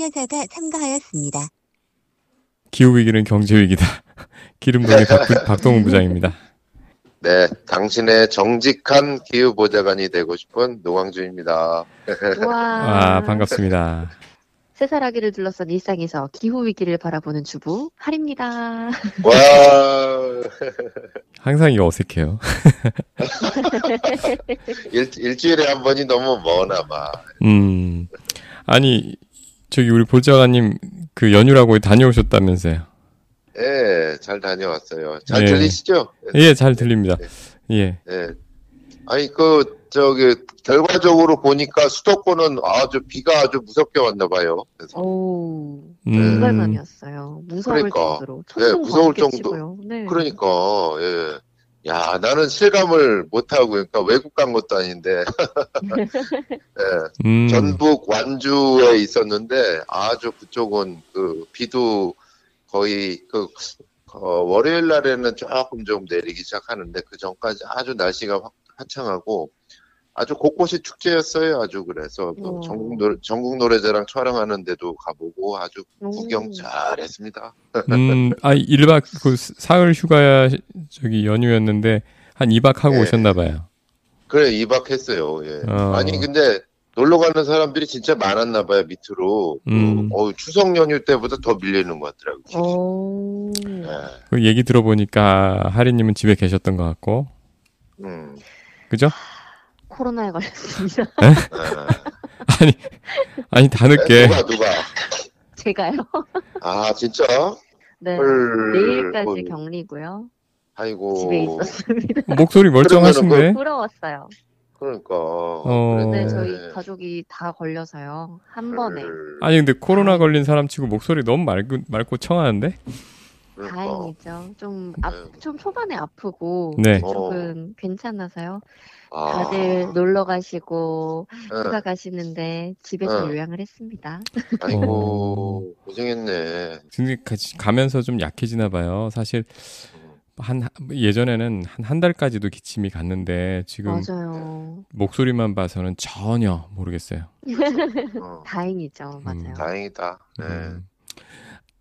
참여자가 참가하였습니다. 기후위기는 경제위기다. 기름동의 박, 박동훈 부장입니다. 네, 당신의 정직한 기후 보좌관이 되고 싶은 노광주입니다. 와. 아, 반갑습니다. 새살아기를 둘러싼 일상에서 기후 위기를 바라보는 주부 할입니다. 와, 항상 이거 어색해요. 일, 일주일에 한 번이 너무 머나 봐. 음. 아니, 저기 우리 보좌관님 그 연휴라고 다녀오셨다면서요. 예, 잘 다녀왔어요. 잘 예. 들리시죠? 예, 잘 들립니다. 예. 예. 아니, 그, 저기, 결과적으로 보니까 수도권은 아주 비가 아주 무섭게 왔나 봐요. 그래서. 오, 음. 정말만이었어요. 무서울 그러니까. 정도로. 네, 천둥 무서울 번개치고요. 네. 그러니까, 예. 야, 나는 실감을 못하고, 그러니까 외국 간 것도 아닌데, 예. 음. 전북 완주에 있었는데 아주 그쪽은 그 비도 거의 그 어, 월요일 날에는 조금 좀 내리기 시작하는데 그 전까지 아주 날씨가 확, 화창하고 아주 곳곳이 축제였어요. 아주 그래서 그 오. 전국 노래, 전국 노래자랑 촬영하는데도 가보고 아주 오. 구경 잘했습니다. 음, 아, 1박, 그, 사흘 휴가, 저기, 연휴였는데, 한 2박 하고 예. 오셨나 봐요. 그래 2박 했어요. 예. 어. 아니 근데 놀러 가는 사람들이 진짜 많았나 봐요 밑으로. 그, 음. 어, 추석 연휴 때보다 더 밀리는 것 같더라고요. 오. 예. 그 얘기 들어보니까, 하리님은 집에 계셨던 것 같고, 음. 그죠? 코로나에 걸렸습니다. 예. 아니, 아니, 다 늦게. 누가 누가? 제가요? 아 진짜? 네. 헐. 내일까지 헐. 격리고요. 아이고. 집에 있었습니다. 목소리 멀쩡하신데? 부러웠어요. 그러니까. 어. 네, 네. 저희 가족이 다 걸려서요. 한 번에. 헐. 아니, 근데 코로나 걸린 사람 치고 목소리 너무 맑고, 맑고 청하는데? 그러니까. 다행이죠. 좀, 앞, 네. 좀 초반에 아프고, 네. 쪽은 괜찮아서요. 아. 다들 놀러 가시고, 예. 휴가 가시는데, 집에서 네. 요양을 했습니다. 아이고 고생했네. 근데 같이 가면서 좀 약해지나 봐요. 사실, 한, 예전에는 한 한 달까지도 기침이 갔는데, 지금 맞아요. 목소리만 봐서는 전혀 모르겠어요. 어, 다행이죠. 맞아요. 음. 다행이다. 네. 음.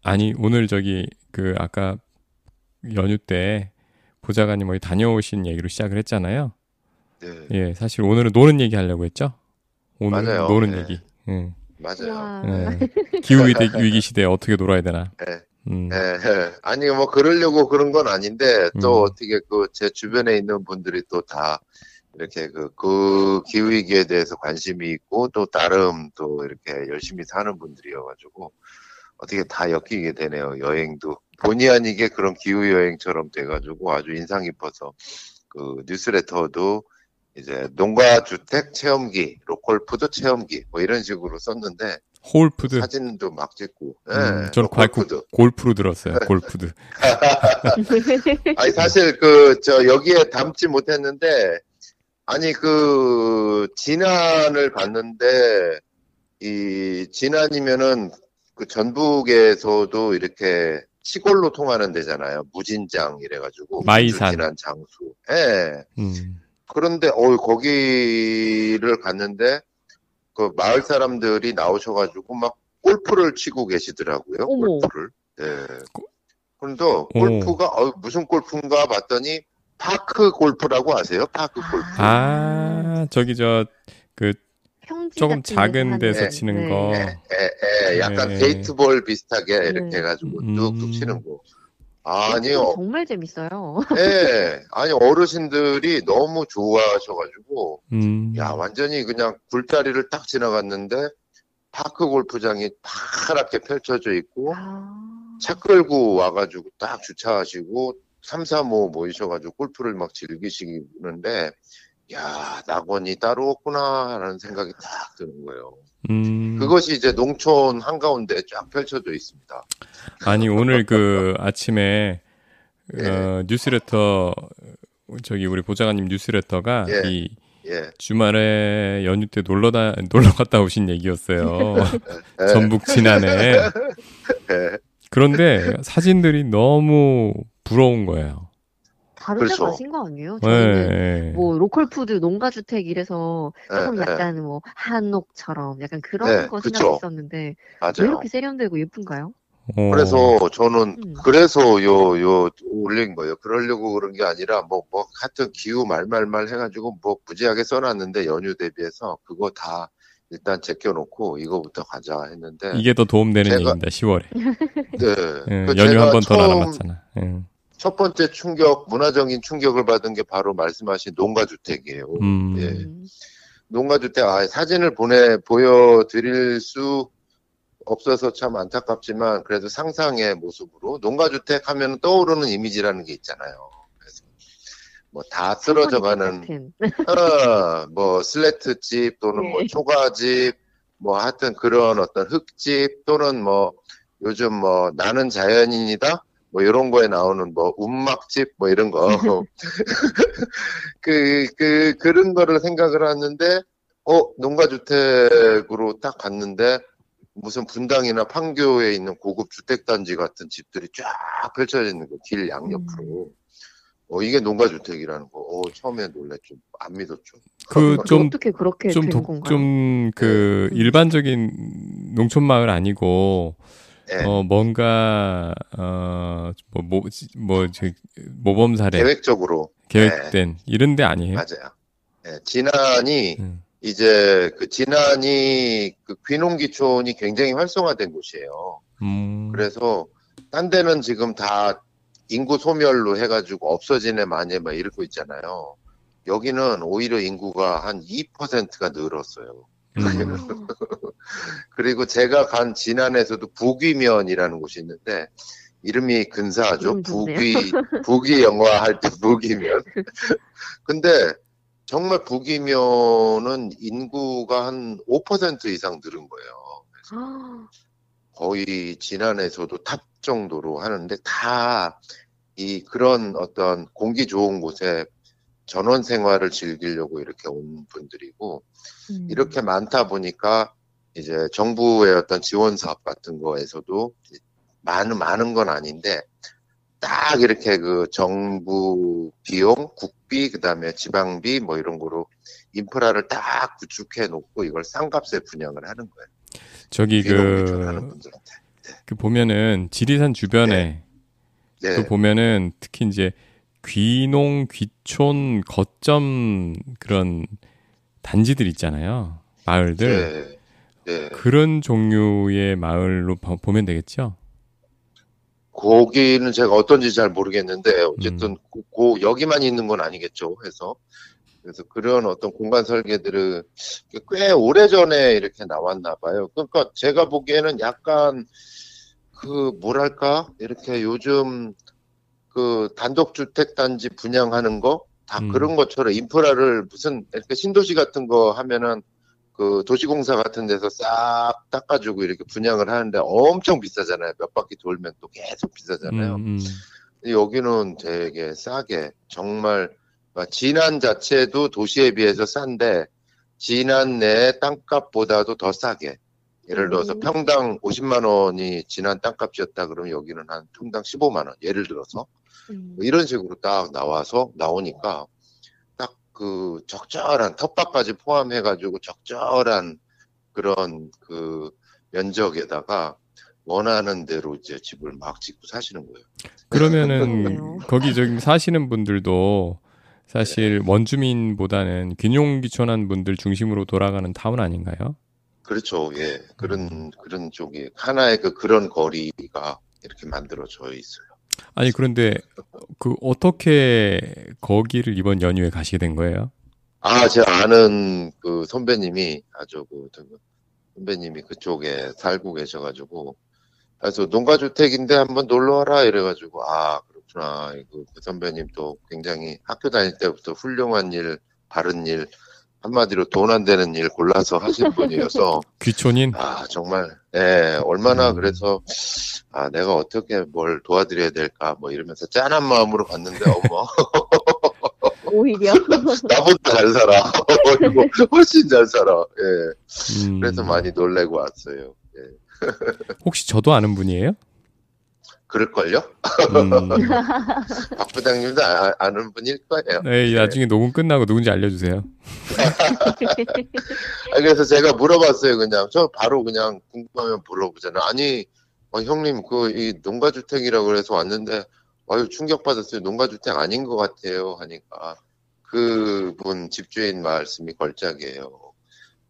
아니 오늘 저기 그 아까 연휴 때 보좌관님 어디 다녀오신 얘기로 시작을 했잖아요. 네. 예, 사실 오늘은 노는 얘기 하려고 했죠. 오늘 맞아요. 노는 네. 얘기. 응. 맞아요. 와. 예. 기후 위기, 위기 시대에 어떻게 놀아야 되나. 네. 음. 예, 예. 아니 뭐 그러려고 그런 건 아닌데 또 음. 어떻게 그 제 주변에 있는 분들이 또 다 이렇게 그, 그 기후 위기에 대해서 관심이 있고 또 나름 또 이렇게 열심히 사는 분들이어가지고 어떻게 다 엮이게 되네요 여행도 본의 아니게 그런 기후 여행처럼 돼가지고 아주 인상 깊어서 그 뉴스레터도 이제 농가 주택 체험기, 로컬 푸드 체험기 뭐 이런 식으로 썼는데 whole food. 사진도 막 찍고 예, 음, 저는 푸드. 골프로 들었어요. 골푸드. 아니 사실 그 저 여기에 담지 못했는데 아니 그 진안을 봤는데 이 진안이면은 그 전북에서도 이렇게 시골로 통하는 데잖아요 무진장 이래가지고 마이산. 진안 장수. 예. 음. 그런데 어 거기를 갔는데 그 마을 사람들이 나오셔가지고 막 골프를 치고 계시더라고요. 어머. 골프를. 예. 그런데 오. 골프가 어, 무슨 골프인가 봤더니 파크 골프라고 아세요? 파크 골프. 아, 저기 저 그 평지 조금 작은 데서 하는- 치는 네. 거. 예, 예, 약간 네. 게이트볼 비슷하게 이렇게 네. 해가지고 음. 뚝뚝 치는 거. 아니, 골프가 어, 정말 재밌어요. 예, 아니 어르신들이 너무 좋아하셔가지고 음. 야, 완전히 그냥 굴다리를 딱 지나갔는데 파크 골프장이 파랗게 펼쳐져 있고 아, 차 끌고 와가지고 딱 주차하시고 3, 4, 5 모이셔가지고 골프를 막 즐기시는데 야, 낙원이 따로 없구나라는 생각이 딱 드는 거예요. 음. 그것이 이제 농촌 한가운데 쫙 펼쳐져 있습니다. 아니 오늘 그 아침에 예. 어, 뉴스레터 저기 우리 보좌관님 뉴스레터가 예. 이 예. 주말에 연휴 때 놀러다 놀러 갔다 오신 얘기였어요. 예. 전북 진안에. 예. 그런데 사진들이 너무 부러운 거예요. 다른 데 그렇죠. 가신 거 아니에요? 예, 저희는 예. 뭐 로컬 푸드 농가 주택 이래서 조금 예, 예. 약간 뭐 한옥처럼 약간 그런 네, 거 그쵸. 생각했었는데 왜 맞아요. 이렇게 세련되고 예쁜가요? 어, 그래서 저는 음. 그래서 요 요 올린 거예요. 그러려고 그런 게 아니라 뭐 뭐 하여튼 기후 말말말 해가지고 뭐 무지하게 써놨는데 연휴 대비해서 그거 다 일단 제껴놓고 이거부터 가자 했는데 이게 더 도움되는 제가- 얘기입니다. 10월에. 네. 예, 그 연휴 제가 한 번 더 처음 남았잖아. 예. 첫 번째 충격 문화적인 충격을 받은 게 바로 말씀하신 농가주택이에요. 음. 예. 음. 농가주택 아 사진을 보내 보여드릴 수 없어서 참 안타깝지만 그래도 상상의 모습으로 농가주택 하면 떠오르는 이미지라는 게 있잖아요. 그래서 뭐 다 쓰러져가는. 어, 뭐 슬래트 집 또는 뭐 네. 초가집 뭐 하여튼 그런 어떤 흙집 또는 뭐 요즘 뭐 나는 자연인이다 뭐 이런 거에 나오는 뭐 운막집 뭐 이런 거 그, 그, 그런 거를 생각을 하는데, 어, 농가주택으로 딱 갔는데, 무슨 분당이나 판교에 있는 고급 주택단지 같은 집들이 쫙 펼쳐져 있는 거, 길 양옆으로. 어, 이게 농가주택이라는 거. 어, 처음에 놀랬죠. 안 믿었죠. 그 좀 어떻게 그렇게 좀된 독, 건가요? 좀, 그, 음. 일반적인 농촌 마을 아니고, 예. 어, 뭔가, 어, 뭐, 뭐, 뭐, 저, 모범 사례, 계획적으로. 계획된, 이런 데 아니에요? 맞아요. 예, 진안이, 음. 이제 그 진안이 그 귀농기촌이 굉장히 활성화된 곳이에요. 음. 그래서 딴 데는 지금 다 인구 소멸로 해가지고 없어지네 마네 막 이러고 있잖아요. 여기는 오히려 인구가 한 2%가 늘었어요. 음. 그리고 제가 간 진안에서도 북위면이라는 곳이 있는데 이름이 근사하죠. 북위 북위 영화 할 때 북위면. 근데 정말 북위면은 인구가 한 5% 이상 늘은 거예요. 아, 거의 진안에서도 탑 정도로 하는데 다 이 그런 어떤 공기 좋은 곳에 전원 생활을 즐기려고 이렇게 온 분들이고 음. 이렇게 많다 보니까 이제 정부의 어떤 지원 사업 같은 거에서도 많은 많은 건 아닌데 딱 이렇게 그 정부 비용, 국비, 그다음에 지방비 뭐 이런 거로 인프라를 딱 구축해 놓고 이걸 싼값에 분양을 하는 거예요. 저기 그, 분들한테. 그 보면은 지리산 주변에 네. 그 보면은 특히 이제 귀농, 귀촌, 거점 그런 단지들 있잖아요. 마을들. 네. 네. 그런 종류의 마을로 보- 보면 되겠죠? 거기는 제가 어떤지 잘 모르겠는데 어쨌든 음. 고, 고- 여기만 있는 건 아니겠죠 해서 그래서 그런 어떤 공간 설계들을 꽤 오래 전에 이렇게 나왔나 봐요. 그러니까 제가 보기에는 약간 그 뭐랄까 이렇게 요즘 그 단독주택 단지 분양하는 거다 음. 그런 것처럼 인프라를 무슨 이렇게 신도시 같은 거 하면은 그 도시공사 같은 데서 싹 닦아주고 이렇게 분양을 하는데 엄청 비싸잖아요. 몇 바퀴 돌면 또 계속 비싸잖아요. 음, 음. 여기는 되게 싸게 정말 막 진안 자체도 도시에 비해서 싼데 진안 내 땅값보다도 더 싸게 예를 들어서 음. 평당 50만 원이 진안 땅값이었다 그러면 여기는 한 평당 15만 원 예를 들어서 음. 뭐 이런 식으로 딱 나와서 나오니까 딱 그 적절한 텃밭까지 포함해가지고 적절한 그런 그 면적에다가 원하는 대로 이제 집을 막 짓고 사시는 거예요. 그러면은 그렇네요. 거기 저기 사시는 분들도 사실 원주민보다는 귀농 귀촌한 분들 중심으로 돌아가는 타운 아닌가요? 그렇죠. 예. 그런, 그런 쪽이, 하나의 그, 그런 거리가 이렇게 만들어져 있어요. 아니 그런데 그 어떻게 거기를 이번 연휴에 가시게 된 거예요? 아, 제 아는 그 선배님이, 아주 그, 저, 그 선배님이 그쪽에 살고 계셔가지고, 그래서 농가주택인데 한번 놀러 와라 이래가지고, 아, 그렇구나. 그, 그 선배님 또 굉장히 학교 다닐 때부터 훌륭한 일, 바른 일, 한마디로 돈 안 되는 일 골라서 하신 분이어서, 귀촌인? 아, 정말, 예, 얼마나 음. 그래서, 아, 내가 어떻게 뭘 도와드려야 될까, 뭐 이러면서 짠한 마음으로 갔는데, 어머, 오히려 나보다 잘 살아. 그리고 훨씬 잘 살아. 예. 음, 그래서 많이 놀래고 왔어요. 예. 혹시 저도 아는 분이에요? 그럴걸요? 음, 박 부장님도 아, 아는 분일 거예요. 네, 나중에 녹음 끝나고 누군지 알려주세요. 아, 그래서 제가 물어봤어요, 그냥. 저 바로 그냥 궁금하면 물어보잖아요. 아니, 어, 형님, 그, 이 농가주택이라고 그래서 왔는데, 아유, 충격받았어요. 농가주택 아닌 것 같아요. 하니까. 그분 집주인 말씀이 걸작이에요.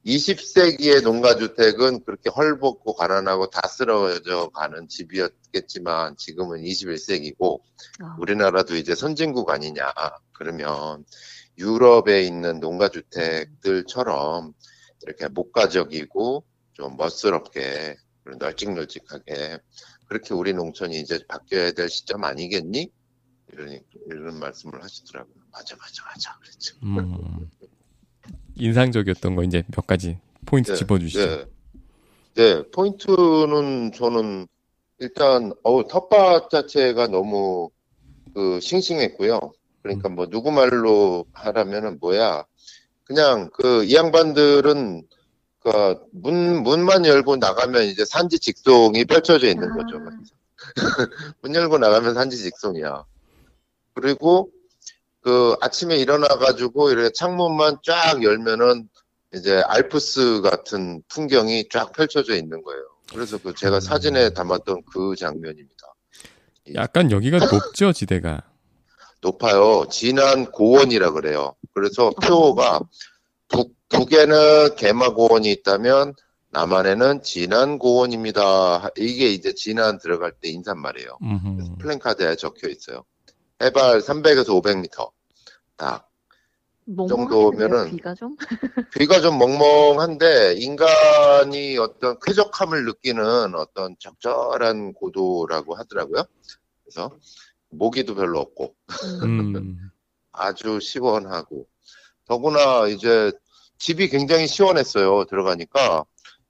20세기의 농가주택은 그렇게 헐벗고 가난하고 다 쓰러져 가는 집이었겠지만 지금은 21세기고 아. 우리나라도 이제 선진국 아니냐. 그러면 유럽에 있는 농가주택들처럼 이렇게 목가적이고 좀 멋스럽게 널찍널찍하게 그렇게 우리 농촌이 이제 바뀌어야 될 시점 아니겠니? 이런, 이런 말씀을 하시더라고요. 맞아, 맞아, 맞아. 그랬죠. 음, 인상적이었던 거 이제 몇 가지 포인트 짚어주시죠. 네. 네, 포인트는 저는 일단 어우 텃밭 자체가 너무 그 싱싱했고요. 그러니까 뭐 누구 말로 하라면은 뭐야 그냥 그 이 양반들은 그문 문만 열고 나가면 이제 산지 직송이 펼쳐져 있는 거죠. 아. 문 열고 나가면 산지 직송이야. 그리고 그 아침에 일어나 가지고 이렇게 창문만 쫙 열면은 이제 알프스 같은 풍경이 쫙 펼쳐져 있는 거예요. 그래서 그 제가 음. 사진에 담았던 그 장면입니다. 약간 여기가 높죠, 지대가. 높아요. 진안 고원이라 그래요. 그래서 표가 북, 북에는 개마 고원이 있다면 남한에는 진안 고원입니다. 이게 이제 진안 들어갈 때 인사말이에요. 플랜카드에 적혀 있어요. 해발 300에서 500m. 딱. 정도면은 비가 좀? 귀가 좀 멍멍한데 인간이 어떤 쾌적함을 느끼는 어떤 적절한 고도라고 하더라고요. 그래서 모기도 별로 없고 음, 아주 시원하고 더구나 이제 집이 굉장히 시원했어요. 들어가니까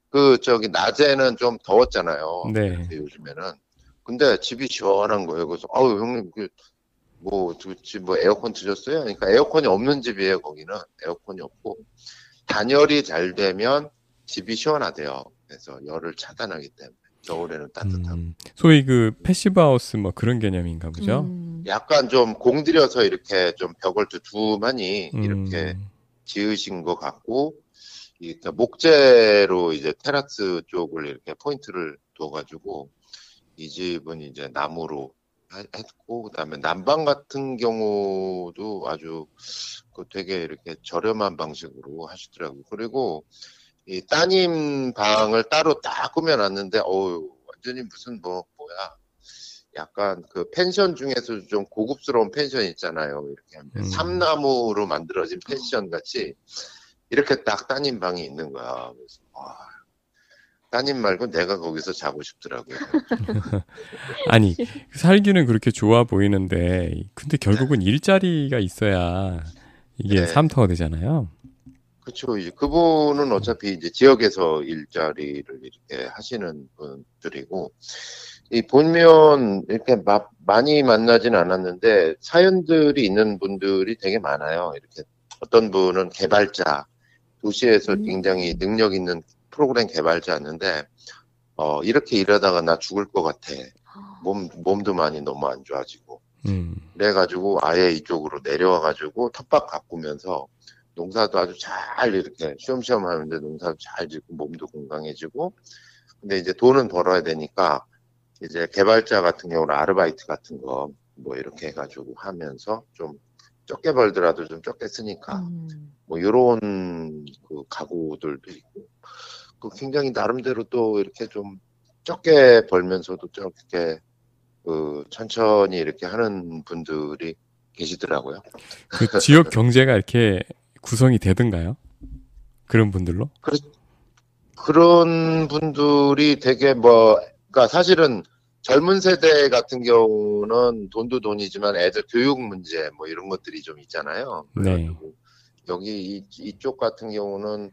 그 저기 낮에는 좀 더웠잖아요. 네. 요즘에는 근데 집이 시원한 거예요. 그래서 아우 형님 그 뭐, 집, 뭐, 에어컨 드셨어요? 그러니까 에어컨이 없는 집이에요, 거기는. 에어컨이 없고. 단열이 잘 되면 집이 시원하대요. 그래서 열을 차단하기 때문에. 겨울에는 따뜻하고. 음, 소위 그 passive house 뭐 그런 개념인가 보죠. 음. 약간 좀 공들여서 이렇게 좀 벽을 두툼하니 음, 이렇게 지으신 것 같고, 이 목재로 이제 테라스 쪽을 이렇게 포인트를 둬가지고, 이 집은 이제 나무로 하- 했고, 그 다음에 난방 같은 경우도 아주 그 되게 이렇게 저렴한 방식으로 하시더라고요. 그리고 이 따님 방을 따로 딱 꾸며놨는데, 어우, 완전히 무슨 뭐, 뭐야. 약간 그 펜션 중에서 좀 고급스러운 펜션 있잖아요. 이렇게 하면 음. 삼나무로 만들어진 펜션 같이 이렇게 딱 따님 방이 있는 거야. 그래서 와, 따님 말고 내가 거기서 자고 싶더라고요. 아니 살기는 그렇게 좋아 보이는데 근데 결국은 일자리가 있어야 이게 네. 삼터가 되잖아요. 그렇죠. 이제 그분은 어차피 이제 지역에서 일자리를 이렇게 하시는 분들이고 이 본면 이렇게 마- 많이 만나진 않았는데 사연들이 있는 분들이 되게 많아요. 이렇게 어떤 분은 개발자 도시에서 음. 굉장히 능력 있는 프로그램 개발자였는데 어 이렇게 일하다가 나 죽을 것 같아. 몸 몸도 많이 너무 안 좋아지고 음, 그래가지고 아예 이쪽으로 내려와가지고 텃밭 가꾸면서 농사도 아주 잘 이렇게 쉬엄쉬엄 하는데 농사도 잘 짓고 몸도 건강해지고 근데 이제 돈은 벌어야 되니까 이제 개발자 같은 경우는 아르바이트 같은 거 뭐 이렇게 해가지고 하면서 좀 적게 벌더라도 좀 적게 쓰니까 음. 뭐 요런 그 가구들도 있고 그 굉장히 나름대로 또 이렇게 좀 적게 벌면서도 적게 그 천천히 이렇게 하는 분들이 계시더라고요. 그 지역 경제가 이렇게 구성이 되든가요? 그런 분들로? 그런 분들이 되게 뭐, 그러니까 사실은 젊은 세대 같은 경우는 돈도 돈이지만 애들 교육 문제 뭐 이런 것들이 좀 있잖아요. 네. 여기 이, 이쪽 같은 경우는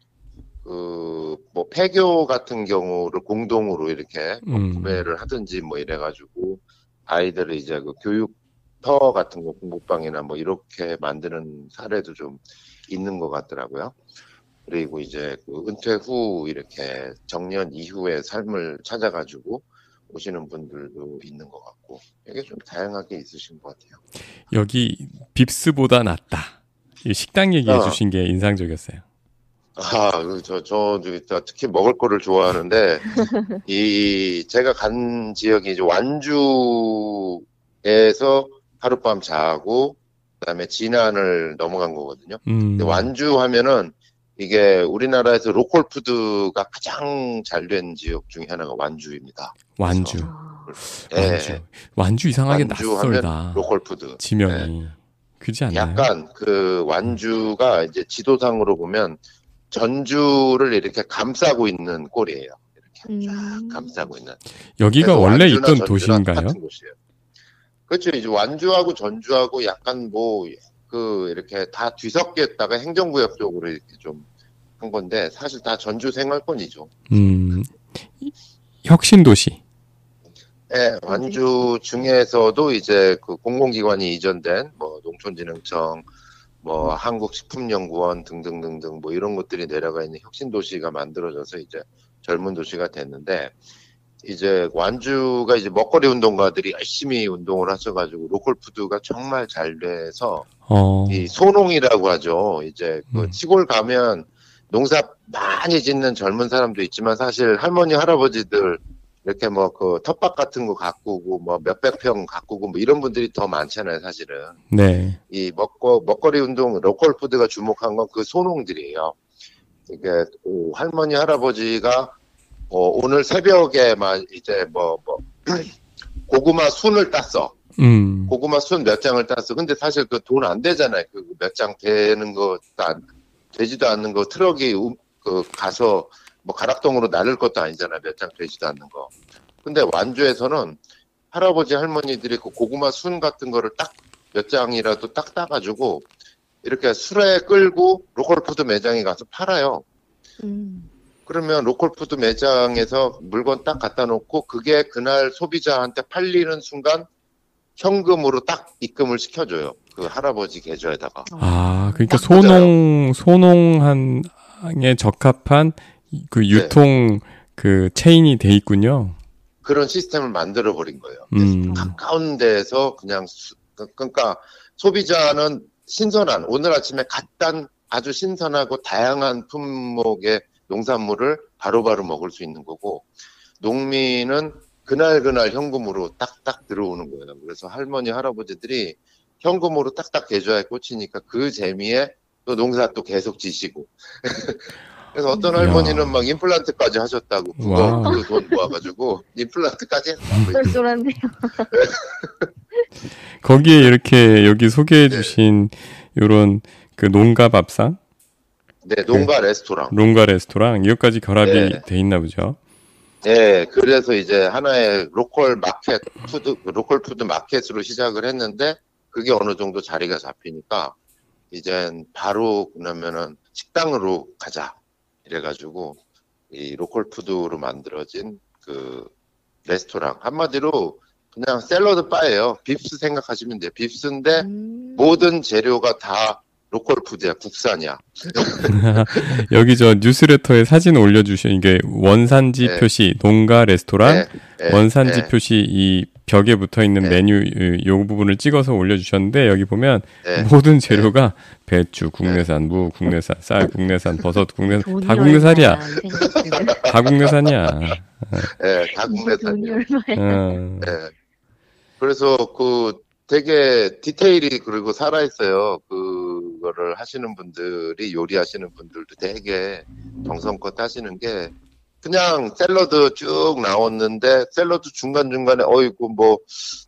그 뭐 폐교 같은 경우를 공동으로 이렇게 뭐 음. 구매를 하든지 뭐 이래가지고 아이들을 이제 그 교육터 같은 거 공부방이나 뭐 이렇게 만드는 사례도 좀 있는 것 같더라고요. 그리고 이제 그 은퇴 후 이렇게 정년 이후의 삶을 찾아가지고 오시는 분들도 있는 것 같고 이게 좀 다양하게 있으신 것 같아요. 여기 빕스보다 낫다. 이 식당 얘기해 어. 주신 게 인상적이었어요. 아, 그 저, 저, 저 특히 먹을 거를 좋아하는데, 이, 제가 간 지역이 이제 완주에서 하룻밤 자고, 그 다음에 진안을 넘어간 거거든요. 음. 근데 완주 하면은, 이게 우리나라에서 로컬 푸드가 가장 잘 된 지역 중에 하나가 완주입니다. 완주. 아, 예, 완주. 완주 이상하게 완주 하면 낯설다. 로컬 푸드. 지명이. 그지 않나요? 약간 그 완주가 이제 지도상으로 보면 전주를 이렇게 감싸고 있는 꼴이에요. 이렇게 쫙 음. 감싸고 있는. 여기가 원래 있던 도시인가요? 그렇죠. 이제 완주하고 전주하고 약간 뭐 그 이렇게 다 뒤섞였다가 행정구역 쪽으로 이렇게 좀 한 건데 사실 다 전주 생활권이죠. 음. 혁신도시. 예, 완주 중에서도 이제 그 공공기관이 이전된 뭐 농촌진흥청, 뭐 한국식품연구원 등등등등 뭐 이런 것들이 내려가 있는 혁신 도시가 만들어져서 이제 젊은 도시가 됐는데 이제 완주가 이제 먹거리 운동가들이 열심히 운동을 하셔가지고 로컬 푸드가 정말 잘 돼서 어. 이 소농이라고 하죠. 이제 그 음. 시골 가면 농사 많이 짓는 젊은 사람도 있지만 사실 할머니 할아버지들 이렇게 뭐 그 텃밭 같은 거 가꾸고 뭐 몇백 평 가꾸고 뭐 이런 분들이 더 많잖아요, 사실은. 네. 이 먹고 먹거리 운동 로컬 푸드가 주목한 건 그 소농들이에요. 이게 그 할머니 할아버지가 어, 오늘 새벽에 막 이제 뭐 뭐 고구마 순을 땄어. 음. 고구마 순 몇 장을 땄어. 근데 사실 그 돈 안 되잖아요. 그 몇 장 되는 것도 안, 되지도 않는 거 트럭이 우- 그 가서 뭐 가락동으로 나를 것도 아니잖아요. 몇장 되지도 않는 거. 근데 완주에서는 할아버지 할머니들이 그 고구마 순 같은 거를 딱 몇 장이라도 딱 따가지고 이렇게 수레 끌고 로컬 푸드 매장에 가서 팔아요. 음. 그러면 로컬 푸드 매장에서 물건 딱 갖다 놓고 그게 그날 소비자한테 팔리는 순간 현금으로 딱 입금을 시켜줘요. 그 할아버지 계좌에다가. 아, 그러니까 딱 소농, 소농한에 적합한 그 네. 유통 그 체인이 돼 있군요. 그런 시스템을 만들어 버린 거예요. 음. 가까운 데서 그냥 수- 그- 그러니까 소비자는 신선한 오늘 아침에 갓단 아주 신선하고 다양한 품목의 농산물을 바로바로 먹을 수 있는 거고 농민은 그날 그날 현금으로 딱딱 들어오는 거예요. 그래서 할머니 할아버지들이 현금으로 딱딱 계좌에 꽂히니까 그 재미에 또 농사 또 계속 지시고 그래서 어떤 야. 할머니는 막 임플란트까지 하셨다고 wow. 그거 그돈 모아가지고 임플란트까지 했다고 쏠쏠한데요. 거기에 이렇게 여기 소개해 네. 주신 요런 그 농가 밥상, 네, 농가 레스토랑. 농가 레스토랑 이것까지 결합이 네. 돼 있나 보죠. 네, 그래서 이제 하나의 로컬 마켓 푸드, 로컬 푸드 마켓으로 시작을 했는데 그게 어느 정도 자리가 잡히니까 이젠 바로 그러면은 식당으로 가자. 이래가지고 이 로컬 푸드로 만들어진 그 레스토랑. 한마디로 그냥 샐러드 바예요. 빕스 생각하시면 돼요. 빕스인데 음. 모든 재료가 다 로컬 푸드야. 국산이야. 여기 저 뉴스레터에 사진 올려주신 이게 원산지 네. 표시 농가 레스토랑 네, 네, 원산지 네, 표시 이 벽에 붙어 있는 네. 메뉴 이- 요 부분을 찍어서 올려주셨는데 여기 보면 네. 모든 재료가 배추 국내산, 무 국내산, 쌀 국내산, 버섯 국내산 다 국내산이야. 다 국내산이야. 네, 다 돈이 국내산이에요. 얼마야. 어. 네. 그래서 그 되게 디테일이 그리고 살아 있어요. 그 거를 하시는 분들이 요리하시는 분들도 되게 정성껏 하시는 게 그냥 샐러드 쭉 나왔는데 샐러드 중간 중간에 어이구 뭐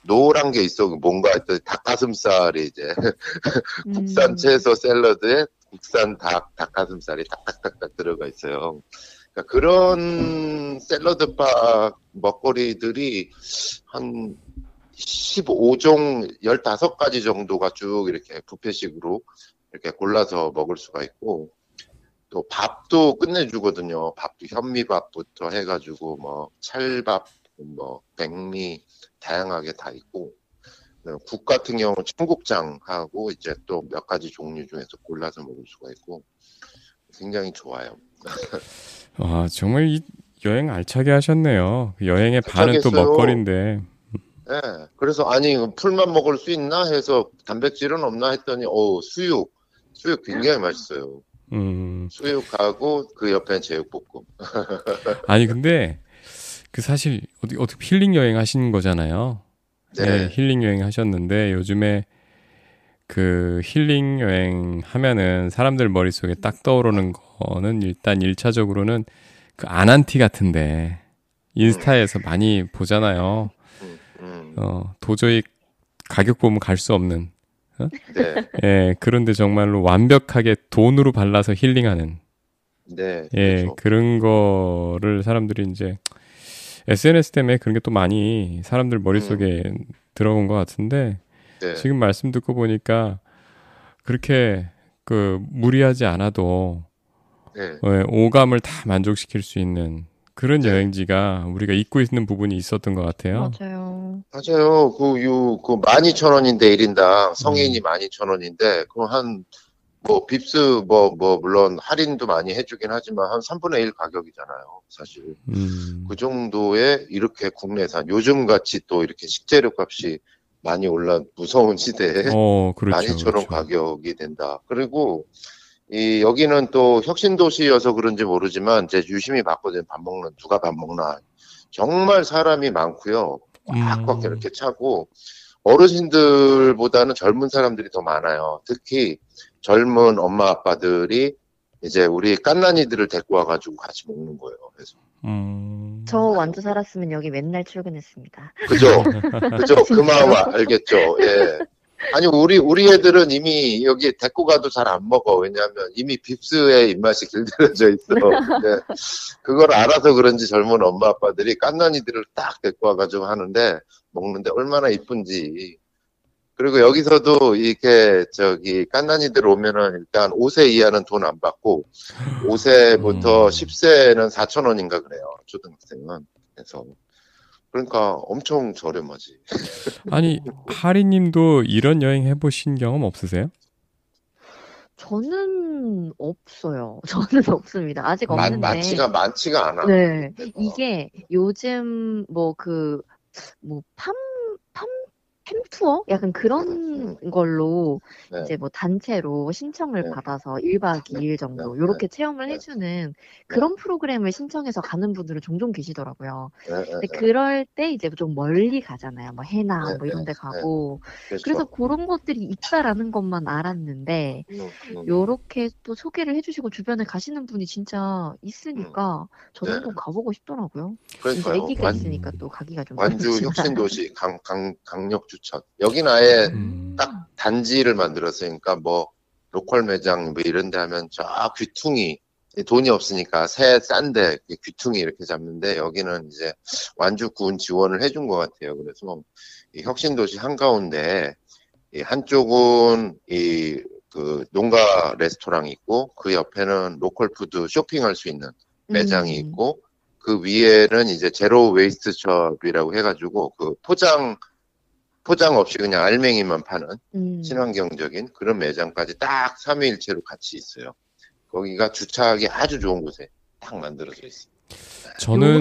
노란 게 있어 뭔가 했더니 닭가슴살이 이제 국산 음. 채소 샐러드에 국산 닭 닭가슴살이 딱딱딱딱 들어가 있어요. 그러니까 그런 샐러드 바 먹거리들이 한 15종 15가지 정도가 쭉 이렇게 뷔페식으로 이렇게 골라서 먹을 수가 있고 또 밥도 끝내주거든요. 밥도 현미밥부터 해가지고 뭐 찰밥, 뭐 백미 다양하게 다 있고 국 같은 경우 는 청국장하고 이제 또 몇 가지 종류 중에서 골라서 먹을 수가 있고 굉장히 좋아요. 와, 정말 이, 여행 알차게 하셨네요. 그 여행의 반은 또 했어요. 먹거리인데. 예. 그래서 아니 풀만 먹을 수 있나 해서 단백질은 없나 했더니 어 수육 수육 굉장히 맛있어요. 음. 수육하고 그 옆에 제육볶음. 아니 근데 그 사실 어디 어떻게 힐링 여행 하신 거잖아요. 네. 힐링 여행 하셨는데 요즘에 그 힐링 여행 하면은 사람들 머릿속에 딱 떠오르는 거는 일단 일차적으로는 그 아난티 같은데 인스타에서 많이 보잖아요. 음, 음. 어, 도저히 가격 보면 갈 수 없는 네. 예, 그런데 정말로 완벽하게 돈으로 발라서 힐링하는 네. 예, 그렇죠. 그런 거를 사람들이 이제 SNS 때문에 그런 게 또 많이 사람들 머릿속에 들어온 것 같은데 네. 지금 말씀 듣고 보니까 그렇게 그 무리하지 않아도 네. 예, 오감을 다 만족시킬 수 있는 그런 네. 여행지가 우리가 잊고 있는 부분이 있었던 것 같아요. 맞아요. 맞아요. 그, 요, 그, 12,000원인데, 1인당. 음. 성인이 12,000원인데, 그럼 한, 뭐, 빕스, 뭐, 뭐, 물론 할인도 많이 해주긴 하지만, 한 3분의 1 가격이잖아요. 사실. 음, 그 정도에 이렇게 국내산, 요즘 같이 또 이렇게 식재료 값이 많이 올라, 무서운 시대에 어, 그렇죠. 12,000원 그렇죠. 가격이 된다. 그리고, 이, 여기는 또 혁신도시여서 그런지 모르지만, 이제 유심히 봤거든요. 밥 먹는, 누가 밥 먹나. 정말 사람이 많고요. 꽉꽉 음. 이렇게 차고, 어르신들보다는 젊은 사람들이 더 많아요. 특히 젊은 엄마 아빠들이 이제 우리 깐난이들을 데리고 와가지고 같이 먹는 거예요. 그래서 음. 저 완주 살았으면 여기 맨날 출근했습니다. 그죠? 그죠? 그 마음 알겠죠? 예. 아니 우리 우리 애들은 이미 여기 데리고 가도 잘 안 먹어. 왜냐하면 이미 빕스의 입맛이 길들여져 있어. 근데 그걸 알아서 그런지 젊은 엄마 아빠들이 깐난이들을 딱 데리고 와가지고 하는데 먹는데 얼마나 이쁜지. 그리고 여기서도 이렇게 저기 깐난이들 오면은 일단 5세 이하는 돈 안 받고 5세부터 음. 10세는 4천 원인가 그래요. 초등학생은. 그래서 그러니까 엄청 저렴하지. 아니, 하리님도 이런 여행 해보신 경험 없으세요? 저는 없어요. 저는 없습니다. 아직 많, 없는데. 많지가 많지가 않아. 네. 이게 요즘 뭐 그, 뭐, 팜, 팜, 팸투어? 약간 그런 걸로 네. 이제 뭐 단체로 신청을 네. 받아서 1박 2일 정도 네. 체험을 네. 해주는 그런 프로그램을 신청해서 가는 분들은 종종 계시더라고요. 네, 네, 근데 네. 그럴 때 이제 좀 멀리 가잖아요. 뭐 해나 네, 뭐 이런 데 네, 가고. 그렇죠. 그래서 그런 것들이 있다라는 것만 알았는데 음, 음. 요렇게 또 소개를 해주시고 주변에 가시는 분이 진짜 있으니까 저도 네. 한번 가보고 싶더라고요. 이제 그러니까요. 아기가 완, 있으니까 또 가기가 좀 완주. 혁신도시 강, 강, 강력 주 천. 여긴 아예 음. 딱 단지를 만들었으니까 뭐 로컬 매장 뭐 이런 데 하면 저 귀퉁이 돈이 없으니까 세 싼데 귀퉁이 이렇게 잡는데 여기는 이제 완주군 지원을 해준 것 같아요. 그래서 이 혁신도시 한가운데 이 한쪽은 이 그 농가 레스토랑이 있고 그 옆에는 로컬 푸드 쇼핑할 수 있는 매장이 음. 있고 그 위에는 이제 zero waste 숍이라고 해가지고 그 포장 포장 없이 그냥 알맹이만 파는 음. 친환경적인 그런 매장까지 딱 삼위일체로 같이 있어요. 거기가 주차하기 아주 좋은 곳에 딱 만들어져 있어요. 저는,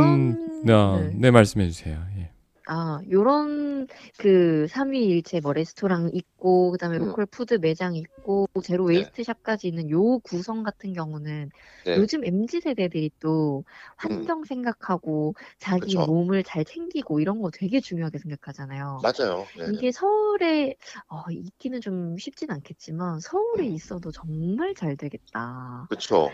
요런- 아, 네. 네, 말씀해 주세요. 예. 아, 요런 그 삼위일체 뭐 레스토랑 있고 그다음에 음. 로컬 푸드 매장 있고 zero waste 샵까지 있는 요 구성 같은 경우는 네. 요즘 MZ 세대들이 또 환경 생각하고 자기 그쵸. 몸을 잘 챙기고 이런 거 되게 중요하게 생각하잖아요. 맞아요. 네. 이게 서울에 어, 있기는 좀 쉽진 않겠지만 서울에 음. 있어도 정말 잘 되겠다. 그렇죠.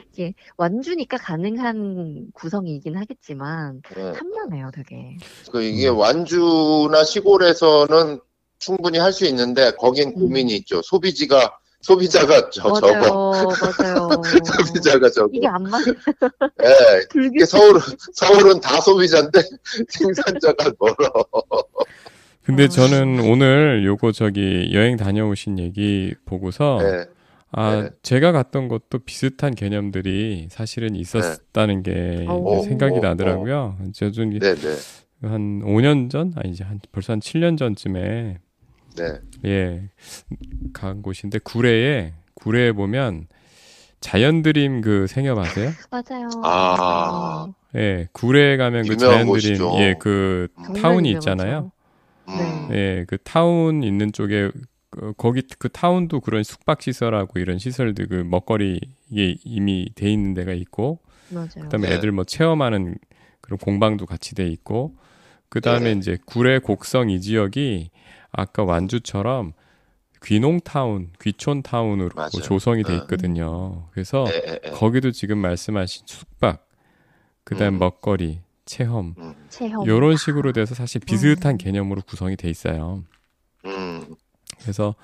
완주니까 가능한 구성이긴 하겠지만 네. 탐나네요, 되게. 그 이게 음. 완주나 시골에서는 충분히 할 수 있는데 거긴 음. 고민이 있죠. 소비지가 소비자가 저, 적어. 맞아요, 맞아요. 소비자가 적어. 이게 안 맞, 예. 불규 이게 서울은 서울은 다 소비자인데 생산자가 멀어. 근데 아. 저는 오늘 요거 저기 여행 다녀오신 얘기 보고서 네. 아, 네. 제가 갔던 것도 비슷한 개념들이 사실은 있었다는 게 오. 이제 생각이 오, 오, 나더라고요. 저도 이제 네, 네. 한 5년 전, 아니 이제 한 벌써 한 7년 전쯤에 네. 예, 간 곳인데 구례에 구례에 보면 자연드림 그 생협 아세요? 맞아요. 아. 예, 구례에 가면 그 자연드림 곳이죠. 예, 그 정말 타운이. 있잖아요. 음. 네. 예, 그 타운 있는 쪽에 그, 거기 그 타운도 그런 숙박 시설하고 이런 시설들 그 먹거리 이게 이미 돼 있는 데가 있고 맞아요. 그다음에 네. 애들 뭐 체험하는 그런 공방도 같이 돼 있고 그 다음에 네. 이제 구례 곡성 이 지역이 아까 완주처럼 귀농타운, 귀촌타운으로 맞아요. 조성이 돼 네. 있거든요. 그래서 예. 거기도 지금 말씀하신 숙박, 그다음 음. 먹거리, 체험 음, 체험. 요런 식으로 돼서 사실 비슷한 음. 개념으로 구성이 돼 있어요. 음, 그래서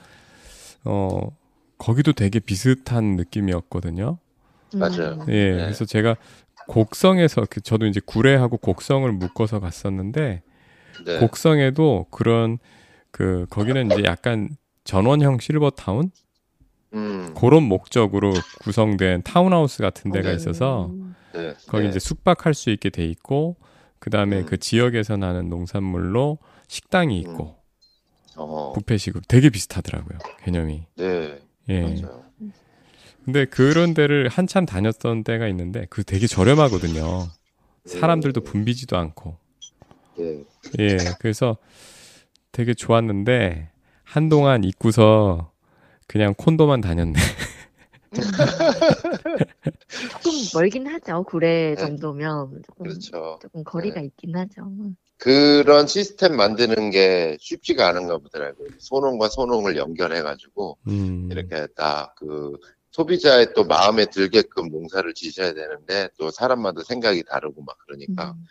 어 거기도 되게 비슷한 느낌이었거든요. 음. 맞아요. 예, 네. 그래서 제가 곡성에서 그 저도 이제 구례하고 곡성을 묶어서 갔었는데 네. 곡성에도 그런 그 거기는 이제 약간 전원형 실버 타운 음, 그런 목적으로 구성된 타운하우스 같은 데가 네. 있어서 음. 네. 거기 네. 이제 숙박할 수 있게 돼 있고 그 다음에 음. 그 지역에서 나는 농산물로 식당이 있고 어, 뷔페식으로 되게 비슷하더라고요 개념이. 네, 예. 맞아요. 근데 그런 데를 한참 다녔던 때가 있는데 그 되게 저렴하거든요. 사람들도 붐비지도 않고. 네. 예. 그래서 되게 좋았는데 한동안 입고서 그냥 콘도만 다녔네. 조금 멀긴 하죠. 구례 네. 정도면 조금 그렇죠. 조금 거리가 있긴 하죠. 그런 시스템 만드는 게 쉽지가 않은가 보더라고요. 소농과 소농을 연결해가지고 음. 이렇게 딱 그 소비자의 또 마음에 들게끔 농사를 지셔야 되는데 또 사람마다 생각이 다르고 막 그러니까 음.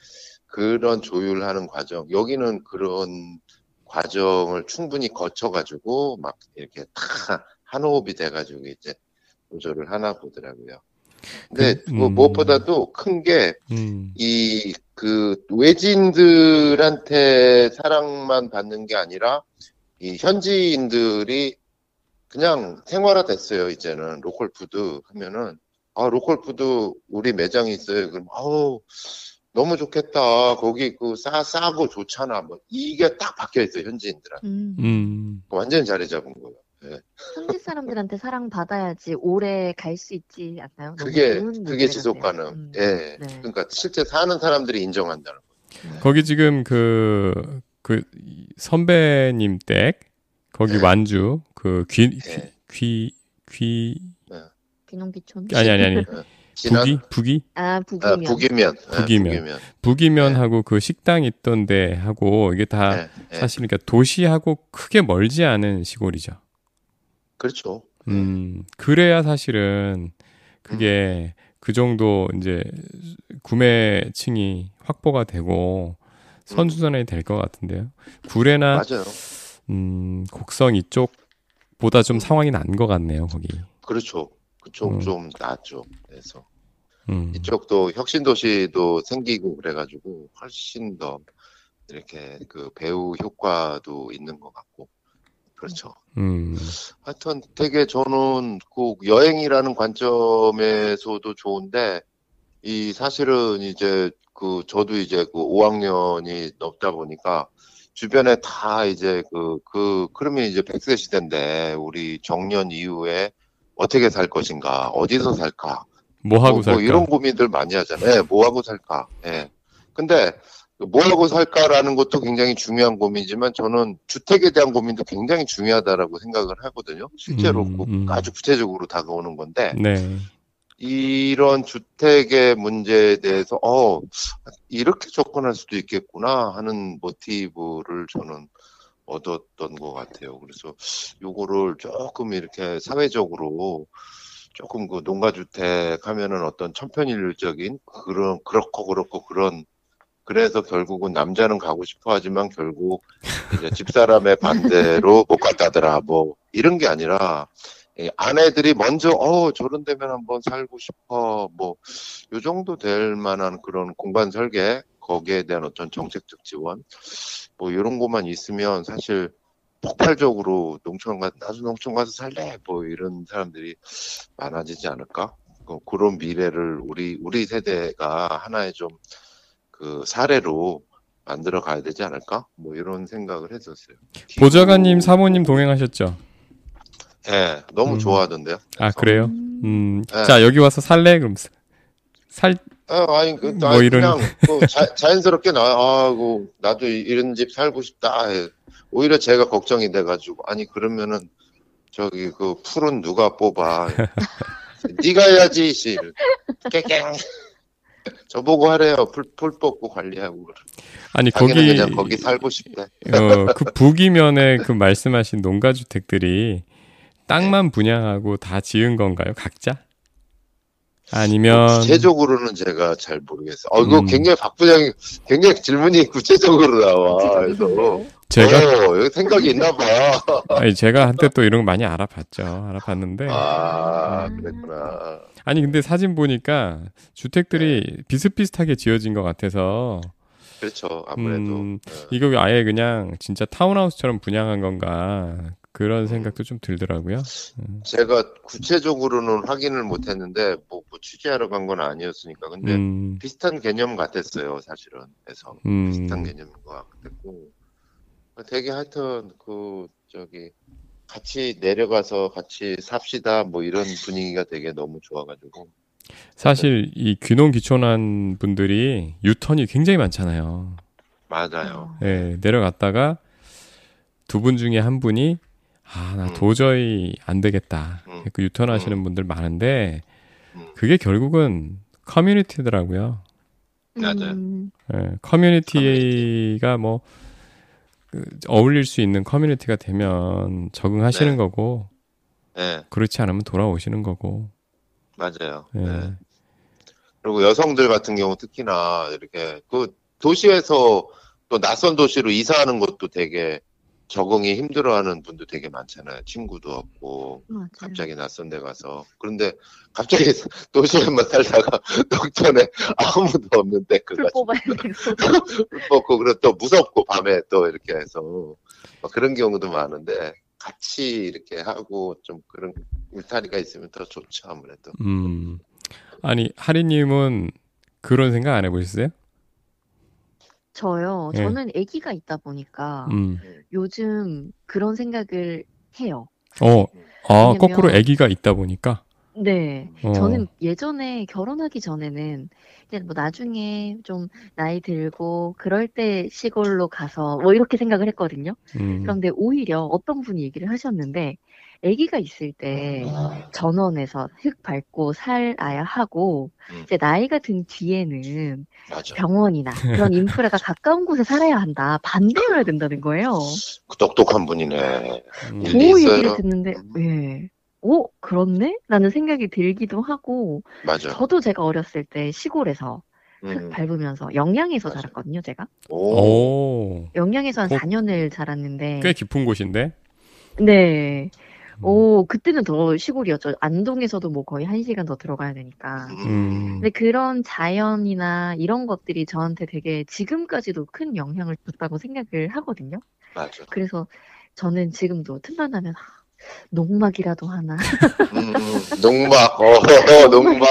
그런 조율하는 과정 여기는 그런 과정을 충분히 거쳐가지고 막 이렇게 다 한 호흡이 돼가지고 이제 조절을 하나 보더라고요. 근데 그, 뭐 음. 무엇보다도 큰게 음. 이그 외지인들한테 사랑만 받는 게 아니라 이 현지인들이 그냥 생활화 됐어요. 이제는 local food 하면은 아 local food 우리 매장이 있어요. 그럼 아우 너무 좋겠다. 거기 그 싸 싸고 좋잖아. 뭐 이게 딱 박혀 있어요. 현지인들한테 음. 음. 완전 히 자리 잡은 거예요. 예. 현지 사람들한테 사랑 받아야지 오래 갈 수 있지 않나요? 그게 그게 지속. 가능. 음. 예. 네. 그러니까 실제 사는 사람들이 인정한다는 거예요. 거기 지금 그, 그 선배님 댁, 거기 네. 완주, 그 귀, 귀, 네. 귀, 귀, 귀농귀촌. 아니, 아니, 아니. 북이? 북이? 아 아, 북이면. 북이면 예, 북이면. 북이면. 북이면하고 그 식당 있던데 하고 이게 다 예, 예. 사실 그러니까 도시하고 크게 멀지 않은 시골이죠. 그렇죠. 음, 그래야 사실은 그게 그 정도 이제 구매층이 확보가 되고 선수전이 될 것 같은데요. 구례나 맞아요. 음, 곡성 이쪽 보다 좀 상황이 난 것 같네요, 거기. 그렇죠. 그쪽 음. 좀 낫죠. 그래서 음. 이쪽도 혁신 도시도 생기고 그래가지고 훨씬 더 이렇게 그 배우 효과도 있는 것 같고 그렇죠. 음. 하여튼 되게 저는 그 여행이라는 관점에서도 좋은데 이 사실은 이제 그 저도 이제 그 5학년이 넘다 보니까 주변에 다 이제 그, 그, 그러면 이제 100세 시대인데 우리 정년 이후에 어떻게 살 것인가, 어디서 살까, 뭐 하고 뭐, 살까? 뭐 이런 고민들 많이 하잖아요. 뭐 하고 살까. 예. 근데 뭐 하고 살까라는 것도 굉장히 중요한 고민이지만 저는 주택에 대한 고민도 굉장히 중요하다라고 생각을 하거든요. 실제로 음, 그 음. 아주 구체적으로 다가오는 건데 네. 이런 주택의 문제에 대해서 어 이렇게 접근할 수도 있겠구나 하는 모티브를 저는 얻었던 것 같아요. 그래서 요거를 조금 이렇게 사회적으로 조금 그 농가주택 하면은 어떤 천편일률적인 그런 그렇고 그렇고 그런 그래서 결국은 남자는 가고 싶어 하지만 결국 이제 집사람의 반대로 못 갔다더라 뭐 이런 게 아니라 이 아내들이 먼저 어 저런 데면 한번 살고 싶어 뭐 요 정도 될 만한 그런 공간 설계 거기에 대한 어떤 정책적 지원 뭐 이런 것만 있으면 사실 폭발적으로 농촌 가 나도 농촌 가서 살래 뭐 이런 사람들이 많아지지 않을까 그- 그런 미래를 우리 우리 세대가 하나의 좀 그 사례로 만들어 가야 되지 않을까 뭐 이런 생각을 했었어요. 보좌관님, 사모님 동행하셨죠? 예, 너무 음. 좋아하던데요. 아, 그래서 그래요? 음. 음. 네. 자, 여기 와서 살래? 그럼 살 아, 아니, 그, 뭐 아니, 이런- 그냥, 그 자, 자연스럽게 나, 아, 그, 나도 이- 이런 집 살고 싶다. 해. 오히려 제가 걱정이 돼가지고, 아니, 그러면은, 저기, 그, 풀은 누가 뽑아. 네가 해야지, 씨. 깨갱. 저보고 하래요. 풀, 풀 뽑고 관리하고. 아니 거기 그냥 거기 살고 싶대. 어, 그 북이면에 그 말씀하신 농가 주택들이 땅만 분양하고 다 지은 건가요? 각자? 아니면 구체적으로는 제가 잘 모르겠어요. 어, 이거 음. 굉장히 박 부장이 굉장히 질문이 구체적으로 나와. 그래서 제가 어, 생각이 있나 봐. 아니 제가 한때 또 이런 거 많이 알아봤죠. 알아봤는데 아, 그랬구나. 아니 근데 사진 보니까 주택들이 비슷비슷하게 지어진 것 같아서 그렇죠. 아무래도 음, 어, 이거 아예 그냥 진짜 타운하우스처럼 분양한 건가 그런 생각도 좀 들더라고요. 제가 구체적으로는 확인을 못했는데 뭐, 뭐 취재하러 간 건 아니었으니까. 근데 음, 비슷한 개념 같았어요, 사실은. 그래서 음, 비슷한 개념인 것 같았고. 되게 하여튼 그 저기 같이 내려가서 같이 삽시다 뭐 이런 분위기가 되게 너무 좋아가지고. 사실 이 귀농 귀촌한 분들이 유턴이 굉장히 많잖아요. 맞아요. 예, 내려갔다가 두 분 중에 한 분이 아, 나 음. 도저히 안 되겠다. 음. 그 유턴하시는 음. 분들 많은데 음. 그게 결국은 커뮤니티더라고요. 맞아요. 음, 예, 커뮤니티가 뭐 그, 어울릴 수 있는 커뮤니티가 되면 적응하시는 네. 거고 네, 그렇지 않으면 돌아오시는 거고. 맞아요. 예. 네. 그리고 여성들 같은 경우 특히나 이렇게 그 도시에서 또 낯선 도시로 이사하는 것도 되게 적응이 힘들어하는 분도 되게 많잖아요. 친구도 없고 맞아요. 갑자기 낯선 데 가서 그런데 갑자기 도시에만 살다가 농촌에 아무도 없는데 풀 그가 뽑아야 되고. 먹고 그리고 또 무섭고 밤에 또 이렇게 해서 막 그런 경우도 많은데 같이 이렇게 하고 좀 그런 울타리가 있으면 더 좋죠 아무래도. 음. 아니, 하리님은 그런 생각 안 해보셨어요? 저요. 예. 저는 아기가 있다 보니까 음. 요즘 그런 생각을 해요. 어, 아, 거꾸로 아기가 있다 보니까. 네. 어. 저는 예전에 결혼하기 전에는 이제 뭐 나중에 좀 나이 들고 그럴 때 시골로 가서 뭐 이렇게 생각을 했거든요. 음. 그런데 오히려 어떤 분이 얘기를 하셨는데 아기가 있을 때 전원에서 흙 밟고 살아야 하고 음. 이제 나이가 든 뒤에는 맞아. 병원이나 그런 인프라가 가까운 곳에 살아야 한다. 반대여야 된다는 거예요. 그 똑똑한 분이네. 음. 그. 얘기를 듣는데 예. 오, 그렇네? 라는 생각이 들기도 하고 맞아. 저도 제가 어렸을 때 시골에서 흙 음. 밟으면서 영양에서 맞아요. 자랐거든요, 제가. 오. 오, 영양에서 한 어? 4년을 자랐는데 꽤 깊은 곳인데. 네. 음. 오, 그때는 더 시골이었죠. 안동에서도 뭐 거의 1시간 더 들어가야 되니까. 음. 근데 그런 자연이나 이런 것들이 저한테 되게 지금까지도 큰 영향을 줬다고 생각을 하거든요. 맞아. 그래서 저는 지금도 틈만 나면 아, 농막이라도 하나. 음, 음. 농막. 어, 어, 농막.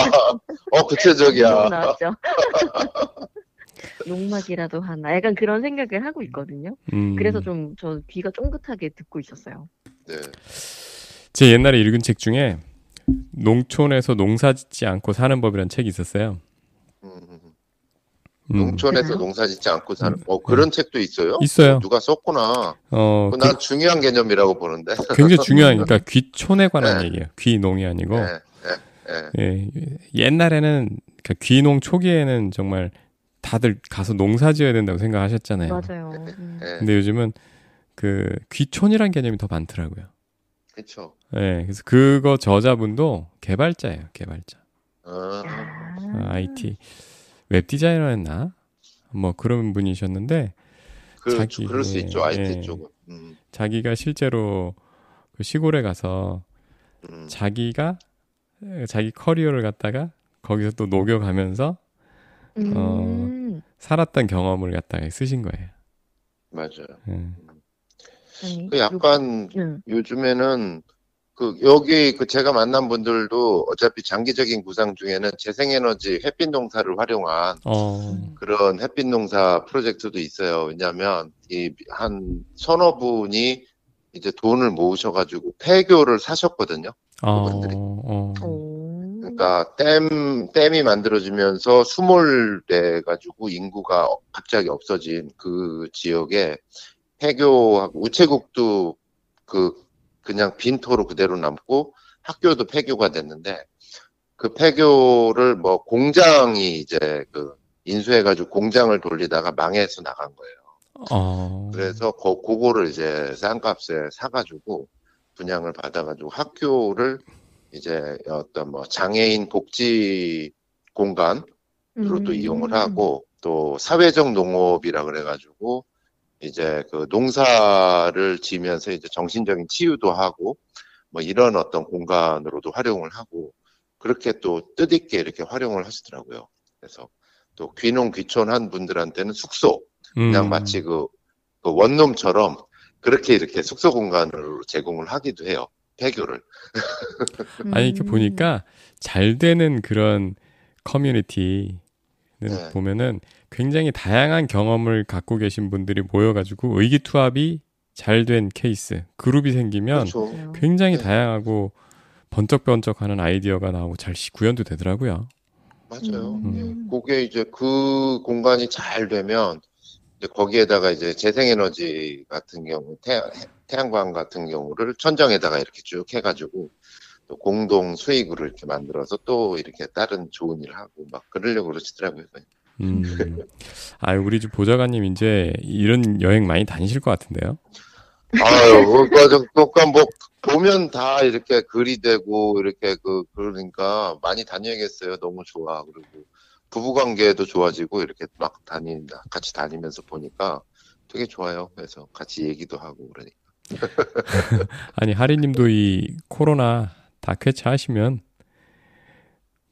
어, 구체적이야. 농막 나왔죠. 농막이라도 하나. 약간 그런 생각을 하고 있거든요. 음. 그래서 좀 저 귀가 쫑긋하게 듣고 있었어요. 네. 제 옛날에 읽은 책 중에 농촌에서 농사 짓지 않고 사는 법이라는 책이 있었어요. 음, 음. 음. 농촌에서 그래요? 농사 짓지 않고 사는, 어, 그런 책도 있어요? 있어요. 누가 썼구나. 어, 그거 난 중요한 개념이라고 보는데. 그, 굉장히 중요하니까 귀촌에 관한 네. 얘기예요. 귀농이 아니고. 네, 네, 네. 예, 옛날에는 그러니까 귀농 초기에는 정말 다들 가서 농사 지어야 된다고 생각하셨잖아요. 맞아요. 음. 네. 근데 요즘은 그 귀촌이란 개념이 더 많더라고요. 그쵸. 예, 그래서 그거 저자분도 개발자예요, 개발자. 어, 아, 어, IT 웹 디자이너였나? 뭐 그런 분이셨는데 그, 자기, 그럴 수 예, 있죠, IT 예. 쪽은. 음, 자기가 실제로 그 시골에 가서 음. 자기가 에, 자기 커리어를 갖다가 거기서 또 녹여가면서 음. 살았던 경험을 갖다가 쓰신 거예요. 맞아요. 예. 아니, 그 약간 음. 요즘에는 그 여기 그 제가 만난 분들도 어차피 장기적인 구상 중에는 재생에너지 햇빛 농사를 활용한 어, 그런 햇빛 농사 프로젝트도 있어요. 왜냐하면 이 한 서너 분이 이제 돈을 모으셔가지고 폐교를 사셨거든요. 어, 그분들이. 어, 오. 그러니까 댐 댐이 만들어지면서 수몰돼 가지고 인구가 갑자기 없어진 그 지역에 폐교 우체국도 그 그냥 빈토로 그대로 남고 학교도 폐교가 됐는데 그 폐교를 뭐 공장이 이제 그 인수해가지고 공장을 돌리다가 망해서 나간 거예요. 어. 그래서 그, 그거를 이제 싼 값에 사가지고 분양을 받아가지고 학교를 이제 어떤 뭐 장애인 복지 공간으로 또 음. 이용을 하고 또 사회적 농업이라 그래가지고 이제 그 농사를 지면서 이제 정신적인 치유도 하고 뭐 이런 어떤 공간으로도 활용을 하고 그렇게 또 뜻있게 이렇게 활용을 하시더라고요. 그래서 또 귀농 귀촌한 분들한테는 숙소 그냥 음. 마치 그, 그 원룸처럼 그렇게 이렇게 숙소 공간으로 제공을 하기도 해요. 폐교를. 아니 이렇게 음. 보니까 잘 되는 그런 커뮤니티는 네. 보면은 굉장히 다양한 경험을 갖고 계신 분들이 모여가지고 의기투합이 잘 된 케이스 그룹이 생기면 그렇죠. 굉장히 네. 다양하고 번쩍번쩍하는 아이디어가 나오고 잘 시- 구현도 되더라고요. 맞아요. 음. 그게 이제 그 공간이 잘 되면 이제 거기에다가 이제 재생에너지 같은 경우 태, 태양광 같은 경우를 천정에다가 이렇게 쭉 해가지고 또 공동 수익으로 이렇게 만들어서 또 이렇게 다른 좋은 일 하고 막 그러려고 그러시더라고요. 음. 아, 우리 집 보좌관님 이제 이런 여행 많이 다니실 것 같은데요. 아유, 그러니까, 그러니까 뭐 보면 다 이렇게 글이 되고 이렇게 그 그러니까 많이 다녀야겠어요. 너무 좋아. 그리고 부부 관계도 좋아지고 이렇게 막 다닌다 같이 다니면서 보니까 되게 좋아요. 그래서 같이 얘기도 하고 그러니까. 아니, 하리님도 이 코로나 다 쾌차하시면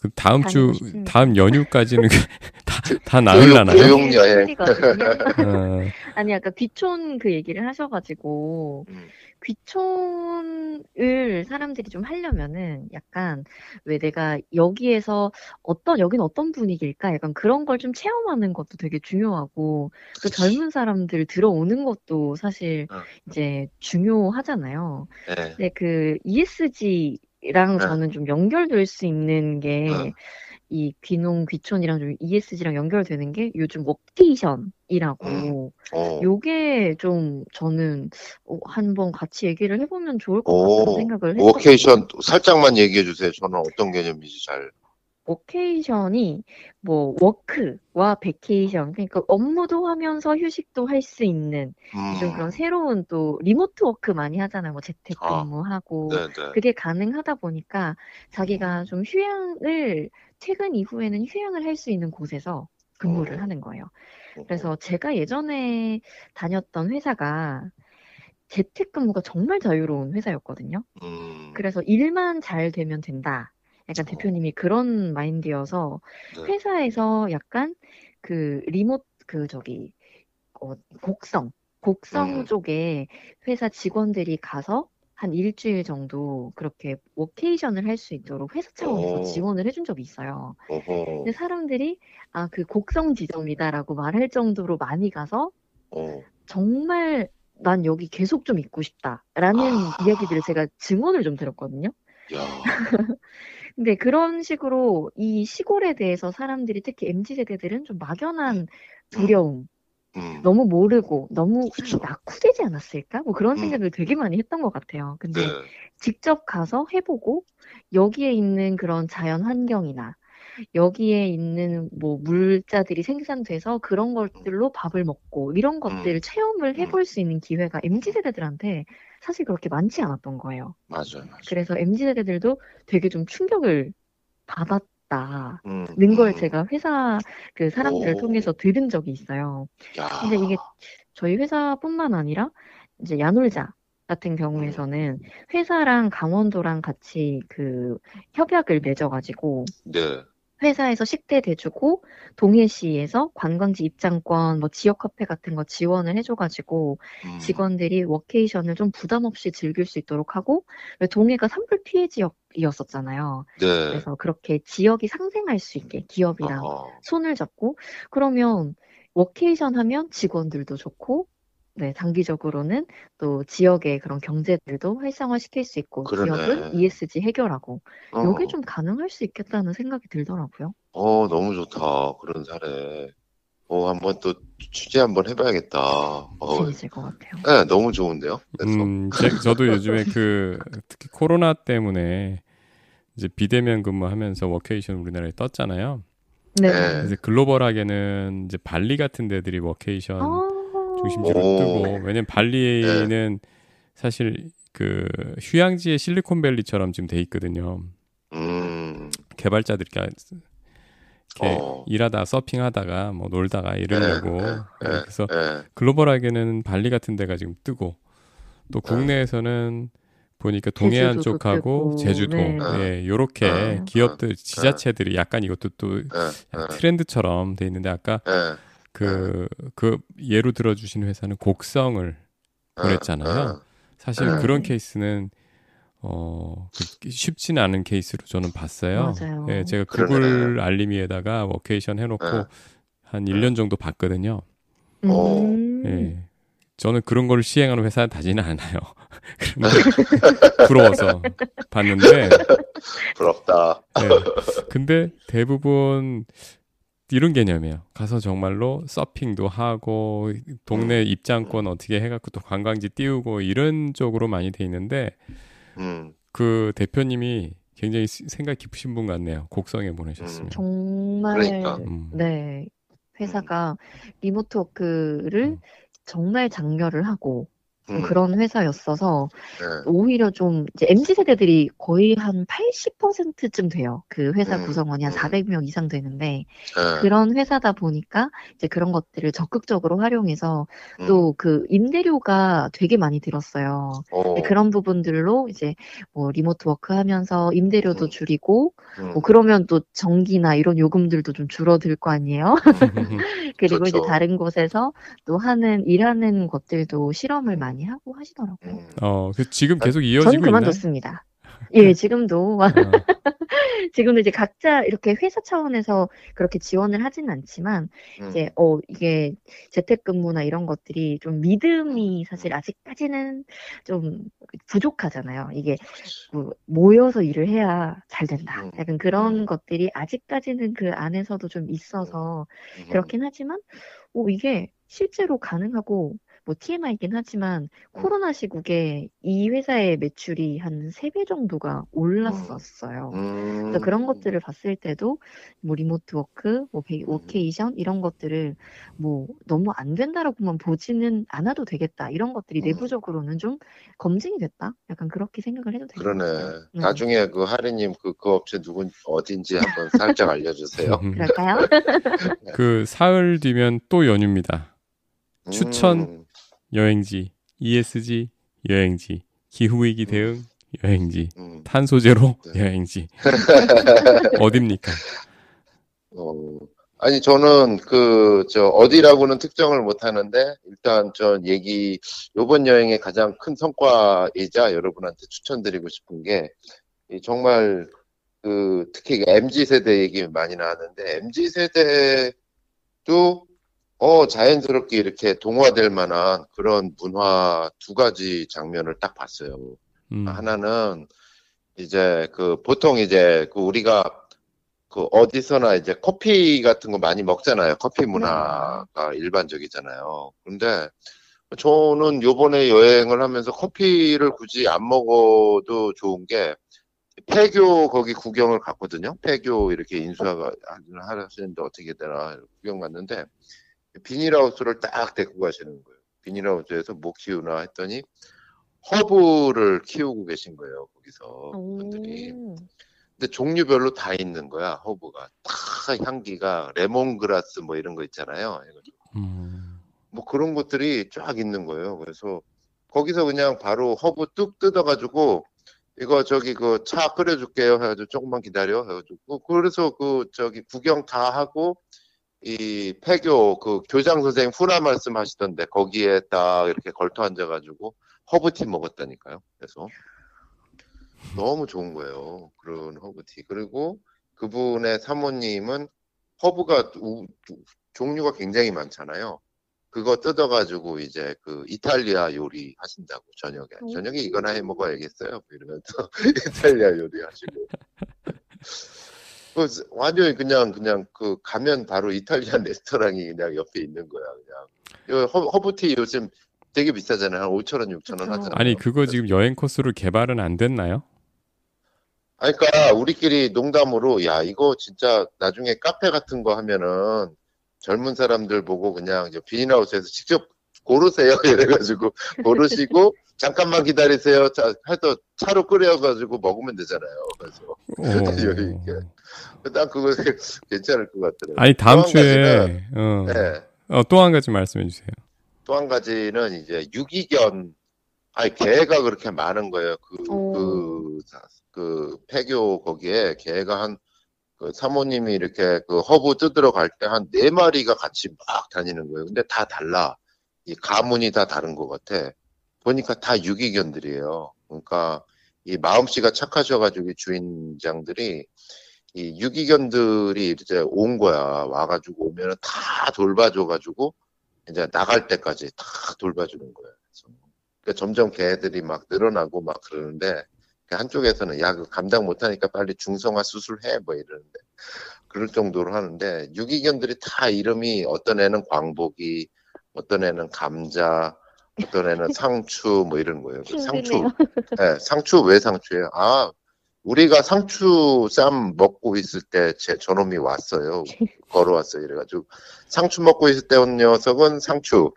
그 다음 주, 싶습니다. 다음 연휴까지는 다, 다 교육, 여행. 소리거든요. 어, 아니 아까 귀촌 그 얘기를 하셔가지고 음. 귀촌을 사람들이 좀 하려면은 약간 왜 내가 여기에서 어떤 여기는 어떤 분위기일까 약간 그런 걸 좀 체험하는 것도 되게 중요하고 그 젊은 사람들 들어오는 것도 사실 응. 이제 중요하잖아요. 네. 근데 그 ESG랑 응. 저는 좀 연결될 수 있는 게 응. 이 귀농 귀촌이랑 좀 ESG랑 연결되는 게 요즘 workation이라고 어. 요게 좀 저는 어, 한번 같이 얘기를 해보면 좋을 것 같다는 오, 생각을 했거든요. 워케이션 살짝만 얘기해 주세요. 저는 어떤 개념인지 잘. 워케이션이 뭐 work와 vacation 그러니까 업무도 하면서 휴식도 할 수 있는 요즘 그런 음. 새로운 또 remote work 많이 하잖아요. 뭐 아, 재택근무하고 네, 네. 그게 가능하다 보니까 자기가 좀 휴양을 퇴근 이후에는 휴양을 할 수 있는 곳에서 근무를 어. 하는 거예요. 그래서 제가 예전에 다녔던 회사가 재택근무가 정말 자유로운 회사였거든요. 음. 그래서 일만 잘 되면 된다. 약간 대표님이 그런 마인드여서 네. 회사에서 약간 그 리모트 그 저기 어, 곡성 곡성 음. 쪽에 회사 직원들이 가서 한 일주일 정도 그렇게 워케이션을 할 수 있도록 회사 차원에서 오. 지원을 해준 적이 있어요. 어허. 근데 사람들이 아, 그 곡성 지점이다라고 말할 정도로 많이 가서 어. 정말 난 여기 계속 좀 있고 싶다라는 아. 이야기들을 제가 증언을 좀 들었거든요. 야. 근데 그런 식으로 이 시골에 대해서 사람들이 특히 MZ 세대들은 좀 막연한 두려움, 음. 너무 모르고 너무 그쵸. 낙후되지 않았을까? 뭐 그런 음. 생각을 되게 많이 했던 것 같아요. 근데 네. 직접 가서 해보고 여기에 있는 그런 자연 환경이나 여기에 있는 뭐 물자들이 생산돼서 그런 것들로 밥을 먹고 이런 것들을 체험을 해볼 수 있는 기회가 MZ 세대들한테 사실 그렇게 많지 않았던 거예요. 맞아요. 맞아요. 그래서 MZ 세대들도 되게 좀 충격을 받았 다는 음. 걸 음. 제가 회사 그 사람들을 오. 통해서 들은 적이 있어요. 야. 근데 이게 저희 회사뿐만 아니라 이제 야놀자 같은 경우에서는 회사랑 강원도랑 같이 그 협약을 맺어가지고 네. 회사에서 식대 대주고 동해시에서 관광지 입장권, 뭐 지역 카페 같은 거 지원을 해줘가지고 음. 직원들이 워케이션을 좀 부담 없이 즐길 수 있도록 하고 왜 동해가 산불 피해 지역이었었잖아요. 네. 그래서 그렇게 지역이 상생할 수 있게 기업이랑 어허. 손을 잡고 그러면 워케이션 하면 직원들도 좋고 네, 단기적으로는 또 지역의 그런 경제들도 활성화시킬 수 있고 그러네. 지역은 ESG 해결하고 어, 이게 좀 가능할 수 있겠다는 생각이 들더라고요. 어, 너무 좋다. 그런 사례. 어, 한번 또 취재 한번 해봐야겠다. 어, 재밌을 것 같아요. 네, 너무 좋은데요? 그래서, 음, 제, 저도 요즘에 그 특히 코로나 때문에 이제 비대면 근무하면서 워케이션 우리나라에 떴잖아요. 네. 네. 그래서 글로벌하게는 이제 발리 같은 데들이 워케이션 아, 중심지로 오. 뜨고 왜냐면 발리는 사실 그 휴양지의 실리콘밸리처럼 지금 돼 있거든요. 음, 개발자들이 이렇게 어. 일하다 서핑하다가 뭐 놀다가 이러려고. 네, 네, 그래서 네, 글로벌하게는 발리 같은 데가 지금 뜨고 또 국내에서는 보니까 동해안 쪽하고 제주도. 네. 예, 요렇게 네. 기업들 지자체들이 약간 이것도 또 네, 네, 트렌드처럼 돼 있는데 아까 네, 그, 그 예로 들어주신 회사는 곡성을 보냈잖아요. 사실 네. 그런 케이스는 어 그- 쉽지는 않은 케이스로 저는 봤어요. 맞아요. 예, 제가 그러네. 구글 알림이에다가 워케이션 해놓고 네. 한 1년 정도 봤거든요. 어. 음. 예. 저는 그런 걸 시행하는 회사 다지는 않아요. 그런데 부러워서 봤는데, 부럽다. 예. 근데 대부분 이런 개념이에요. 가서 정말로 서핑도 하고 동네 입장권 어떻게 해갖고 또 관광지 띄우고 이런 쪽으로 많이 돼 있는데 음, 그 대표님이 굉장히 시- 생각 깊으신 분 같네요. 곡성에 보내셨으면. 정말 그러니까. 음. 네 회사가 remote work를 음. 정말 장려를 하고 음, 그런 회사였어서 네, 오히려 좀 이제 MZ 세대들이 거의 한 80%쯤 돼요. 그 회사 음, 구성원이 한 음. 400명 이상 되는데 네, 그런 회사다 보니까 이제 그런 것들을 적극적으로 활용해서 음, 또그 임대료가 되게 많이 들었어요. 어, 네, 그런 부분들로 이제 뭐 remote work 하면서 임대료도 음. 줄이고 음, 뭐 그러면 또 전기나 이런 요금들도 좀 줄어들 거 아니에요. 그리고 이제 그렇죠. 다른 곳에서 또 하는 일하는 것들도 실험을 많이 하고 하시더라고요. 음, 어, 그 지금 계속 전 이어지고 있나요? 그만뒀습니다. 예, 지금도 아, 지금도 이제 각자 이렇게 회사 차원에서 그렇게 지원을 하진 않지만 음, 이제 어 이게 재택근무나 이런 것들이 좀 믿음이 사실 아직까지는 좀 부족하잖아요. 이게 뭐 모여서 일을 해야 잘 된다. 음. 약간 그런 것들이 아직까지는 그 안에서도 좀 있어서 음, 그렇긴 하지만 어 이게 실제로 가능하고 뭐 TMI이긴 하지만 코로나 시국에 이 회사의 매출이 한 3배 정도가 올랐었어요. 음, 그래서 그런 것들을 봤을 때도 뭐 remote work, 뭐 베- 음. 워케이션 이런 것들을 뭐 너무 안 된다라고만 보지는 않아도 되겠다. 이런 것들이 음. 내부적으로는 좀 검증이 됐다. 약간 그렇게 생각을 해도 될것 그러네. 네. 나중에 그 하리님 그, 그 업체 누군, 어딘지 한번 살짝 알려주세요. 그럴까요? 그 사흘 뒤면 또 연휴입니다. 추천. 음, 여행지, ESG 여행지, 기후위기 대응 여행지, 음, 탄소제로 네. 여행지. 어딥니까? 어, 아니, 저는 그, 저, 어디라고는 특정을 못 하는데, 일단 전 얘기, 요번 여행의 가장 큰 성과이자 여러분한테 추천드리고 싶은 게, 이 정말, 그, 특히 MZ세대 얘기 많이 나왔는데, MZ세대도, 어, 자연스럽게 이렇게 동화될 만한 그런 문화 두 가지 장면을 딱 봤어요. 음, 하나는 이제 그 보통 이제 그 우리가 그 어디서나 이제 커피 같은 거 많이 먹잖아요. 커피 문화가 일반적이잖아요. 근데 저는 요번에 여행을 하면서 커피를 굳이 안 먹어도 좋은 게 폐교 거기 구경을 갔거든요. 폐교 이렇게 인수하가 하시는데 어떻게 되나 구경 갔는데 비닐하우스를 딱 데리고 가시는 거예요. 비닐하우스에서 뭐 키우나 했더니 허브를 키우고 계신 거예요. 거기서 분들이. 오. 근데 종류별로 다 있는 거야. 허브가 다 향기가 레몬그라스 뭐 이런 거 있잖아요. 음, 뭐 그런 것들이 쫙 있는 거예요. 그래서 거기서 그냥 바로 허브 뚝 뜯어가지고 이거 저기 그 차 끓여줄게요. 해가지고 조금만 기다려. 해가지고 그래서 그 저기 구경 다 하고 이 폐교 그 교장 선생님 후라 말씀하시던데 거기에 딱 이렇게 걸터 앉아가지고 허브티 먹었다니까요. 그래서 너무 좋은 거예요. 그런 허브티. 그리고 그분의 사모님은 허브가 우- 종류가 굉장히 많잖아요. 그거 뜯어가지고 이제 그 이탈리아 요리 하신다고 저녁에 오. 저녁에 이거나 해 먹어야겠어요. 뭐 이러면서 이탈리아 요리 하시고 그 완전히 그냥 그냥 그 가면 바로 Italian 레스토랑이 그냥 옆에 있는 거야 그냥 요 허, 허브티 요즘 되게 비싸잖아요 한 5천 원 6천 원. 하잖아요. 아니 그거 지금 여행 코스로 개발은 안 됐나요? 아니, 그러니까 우리끼리 농담으로 야 이거 진짜 나중에 카페 같은 거 하면은 젊은 사람들 보고 그냥 이제 비닐하우스에서 직접 고르세요 이래가지고 고르시고 잠깐만 기다리세요 자 해서 차로 끓여가지고 먹으면 되잖아요 그래서 여기 이렇게. 난 그거 괜찮을 것 같더라고요 아니 다음 또한 주에 어, 네. 어, 또한 가지 말씀해 주세요. 또 한 가지는 이제 유기견 아니 개가 그렇게 많은 거예요 그 오. 그, 그 폐교 거기에 개가 한 그 사모님이 이렇게 그 허브 뜯으러 갈 때 한 네 마리가 같이 막 다니는 거예요. 근데 다 달라. 이 가문이 다 다른 것 같아. 보니까 다 유기견들이에요. 그러니까 이 마음씨가 착하셔가지고 이 주인장들이 이 유기견들이 이제 온 거야. 와가지고 오면은 다 돌봐줘가지고 이제 나갈 때까지 다 돌봐주는 거예요. 그러니까 점점 개들이 막 늘어나고 막 그러는데 그 한쪽에서는 야, 그 감당 못하니까 빨리 중성화 수술해 뭐 이러는데 그럴 정도로 하는데 유기견들이 다 이름이 어떤 애는 광복이, 어떤 애는 감자, 어떤 애는 상추 뭐 이런 거예요. 그 상추. 예, 상추 왜 상추예요? 아, 우리가 상추 쌈 먹고 있을 때 제 저놈이 왔어요. 걸어왔어요. 이래가지고 상추 먹고 있을 때 온 녀석은 상추.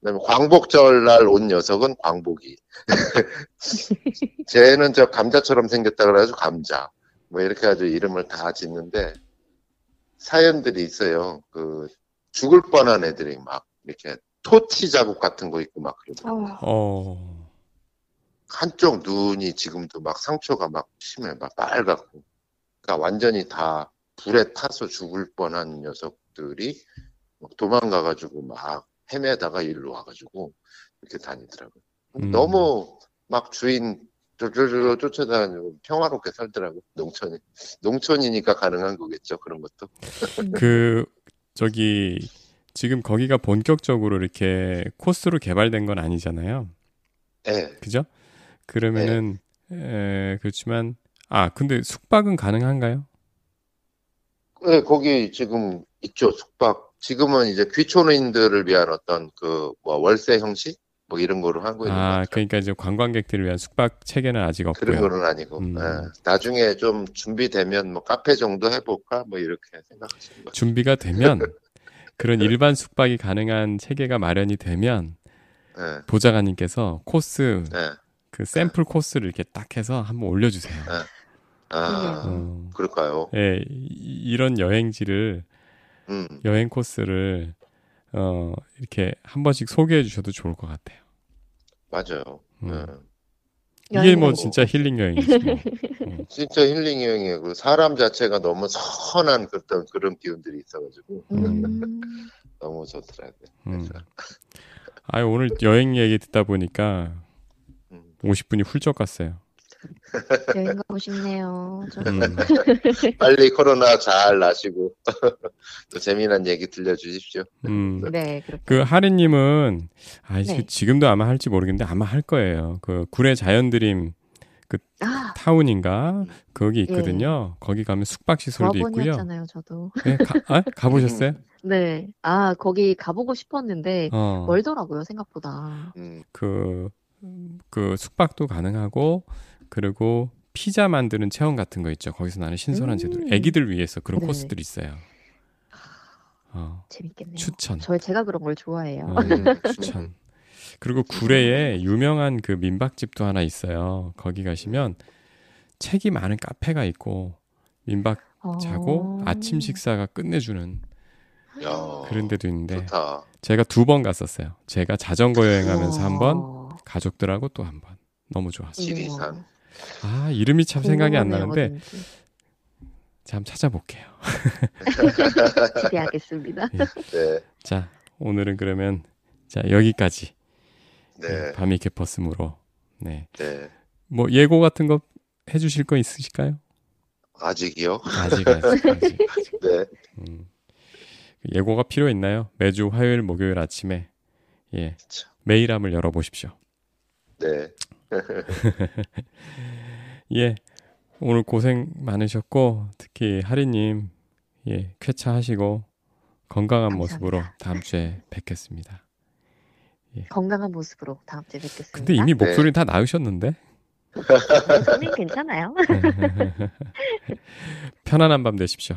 그다음에 광복절 날 온 녀석은 광복이. 쟤는 저 감자처럼 생겼다 그래가지고 감자. 뭐 이렇게 아주 이름을 다 짓는데 사연들이 있어요. 그 죽을 뻔한 애들이 막 이렇게 토치 자국 같은 거 있고 막 그러더라고요. 아, 어, 한쪽 눈이 지금도 막 상처가 막 심해, 막 빨갛고. 그러니까 완전히 다 불에 타서 죽을 뻔한 녀석들이 막 도망가 가지고 막 헤매다가 일로 와 가지고 이렇게 다니더라고요. 음. 너무 막 주인 쫄쫄쫄 쫓아다니고 평화롭게 살더라고 농촌이. 농촌이니까 가능한 거겠죠 그런 것도. 그 저기 지금 거기가 본격적으로 이렇게 코스로 개발된 건 아니잖아요. 예. 그죠? 그러면은 에, 그렇지만 아 근데 숙박은 가능한가요? 네, 거기 지금 있죠 숙박. 지금은 이제 귀촌인들을 위한 어떤 그 뭐 월세 형식 뭐 이런 거로 하고 있는 것 아. 그러니까 이제 관광객들을 위한 숙박 체계는 아직 그런 없고요. 거는 아니고 음. 예. 나중에 좀 준비되면 뭐 카페 정도 해볼까 뭐 이렇게 생각하시는 거죠. 준비가 되면 그런 일반 숙박이 가능한 체계가 마련이 되면 예, 보좌관님께서 코스 예. 그 샘플 코스를 이렇게 딱 해서 한번 올려주세요. 아 어, 그럴까요? 예, 이- 이런 여행지를 음, 여행 코스를 어, 이렇게 한 번씩 소개해 주셔도 좋을 것 같아요. 맞아요. 음. 예. 이게 뭐. 진짜 힐링 여행이지 뭐. 진짜 힐링 여행이에요. 그 사람 자체가 너무 선한 그런 그런 기운들이 있어가지고 음, 너무 좋더라고요. 음. 아 오늘 여행 얘기 듣다 보니까 음. 50분이 훌쩍 갔어요. 여행 가고 싶네요. 저 음. 빨리 코로나 잘 나시고 또 재미난 얘기 들려주십시오. 음. 네, 그렇게. 그 하리님은 아 지- 네. 지금도 아마 할지 모르겠는데 아마 할 거예요. 그 구례 자연드림 아, 타운인가 거기 있거든요. 거기 가면 숙박 시설도 있고요. 조합원이었잖아요, 저도. 네, 가, 아, 가보셨어요? 네. 아, 거기 가보고 싶었는데 어, 멀더라고요, 생각보다. 음, 그, 그 숙박도 가능하고 그리고 피자 만드는 체험 같은 거 있죠. 거기서 나는 신선한 음. 재료. 애기들 위해서 그런 네네. 코스들이 있어요. 어, 재밌겠네요. 추천. 저 제가 그런 걸 좋아해요. 어, 음, 추천. 그리고 구례에 유명한 그 민박집도 하나 있어요. 거기 가시면 책이 많은 카페가 있고 민박 자고 어. 아침 식사가 끝내주는 야, 그런 데도 있는데 좋다. 제가 두 번 갔었어요. 제가 자전거 여행하면서 한 번, 우와. 가족들하고 또 한 번. 너무 좋았어요. 지리산. 아 이름이 참 생각이 안 나는데 어딘지. 잠 찾아볼게요. 기대하겠습니다. 네, 자 오늘은 그러면 자 여기까지 네, 밤이 개퍼스므로 네. 네. 뭐 예고 같은 거 해주실 거 있으실까요? 아직이요? 아직 아직 아직. 네. 음. 예고가 필요 있나요? 매주 화요일 목요일 아침에 예, 그쵸. 메일함을 열어보십시오. 네. 예, 오늘 고생 많으셨고 특히 하리님 예 쾌차하시고 건강한 감사합니다. 모습으로 다음 주에 뵙겠습니다. 건강한 모습으로 다음 주에 뵙겠습니다. 근데 이미 네. 목소리 다 나으셨는데 저는 괜찮아요. 편안한 밤 되십시오.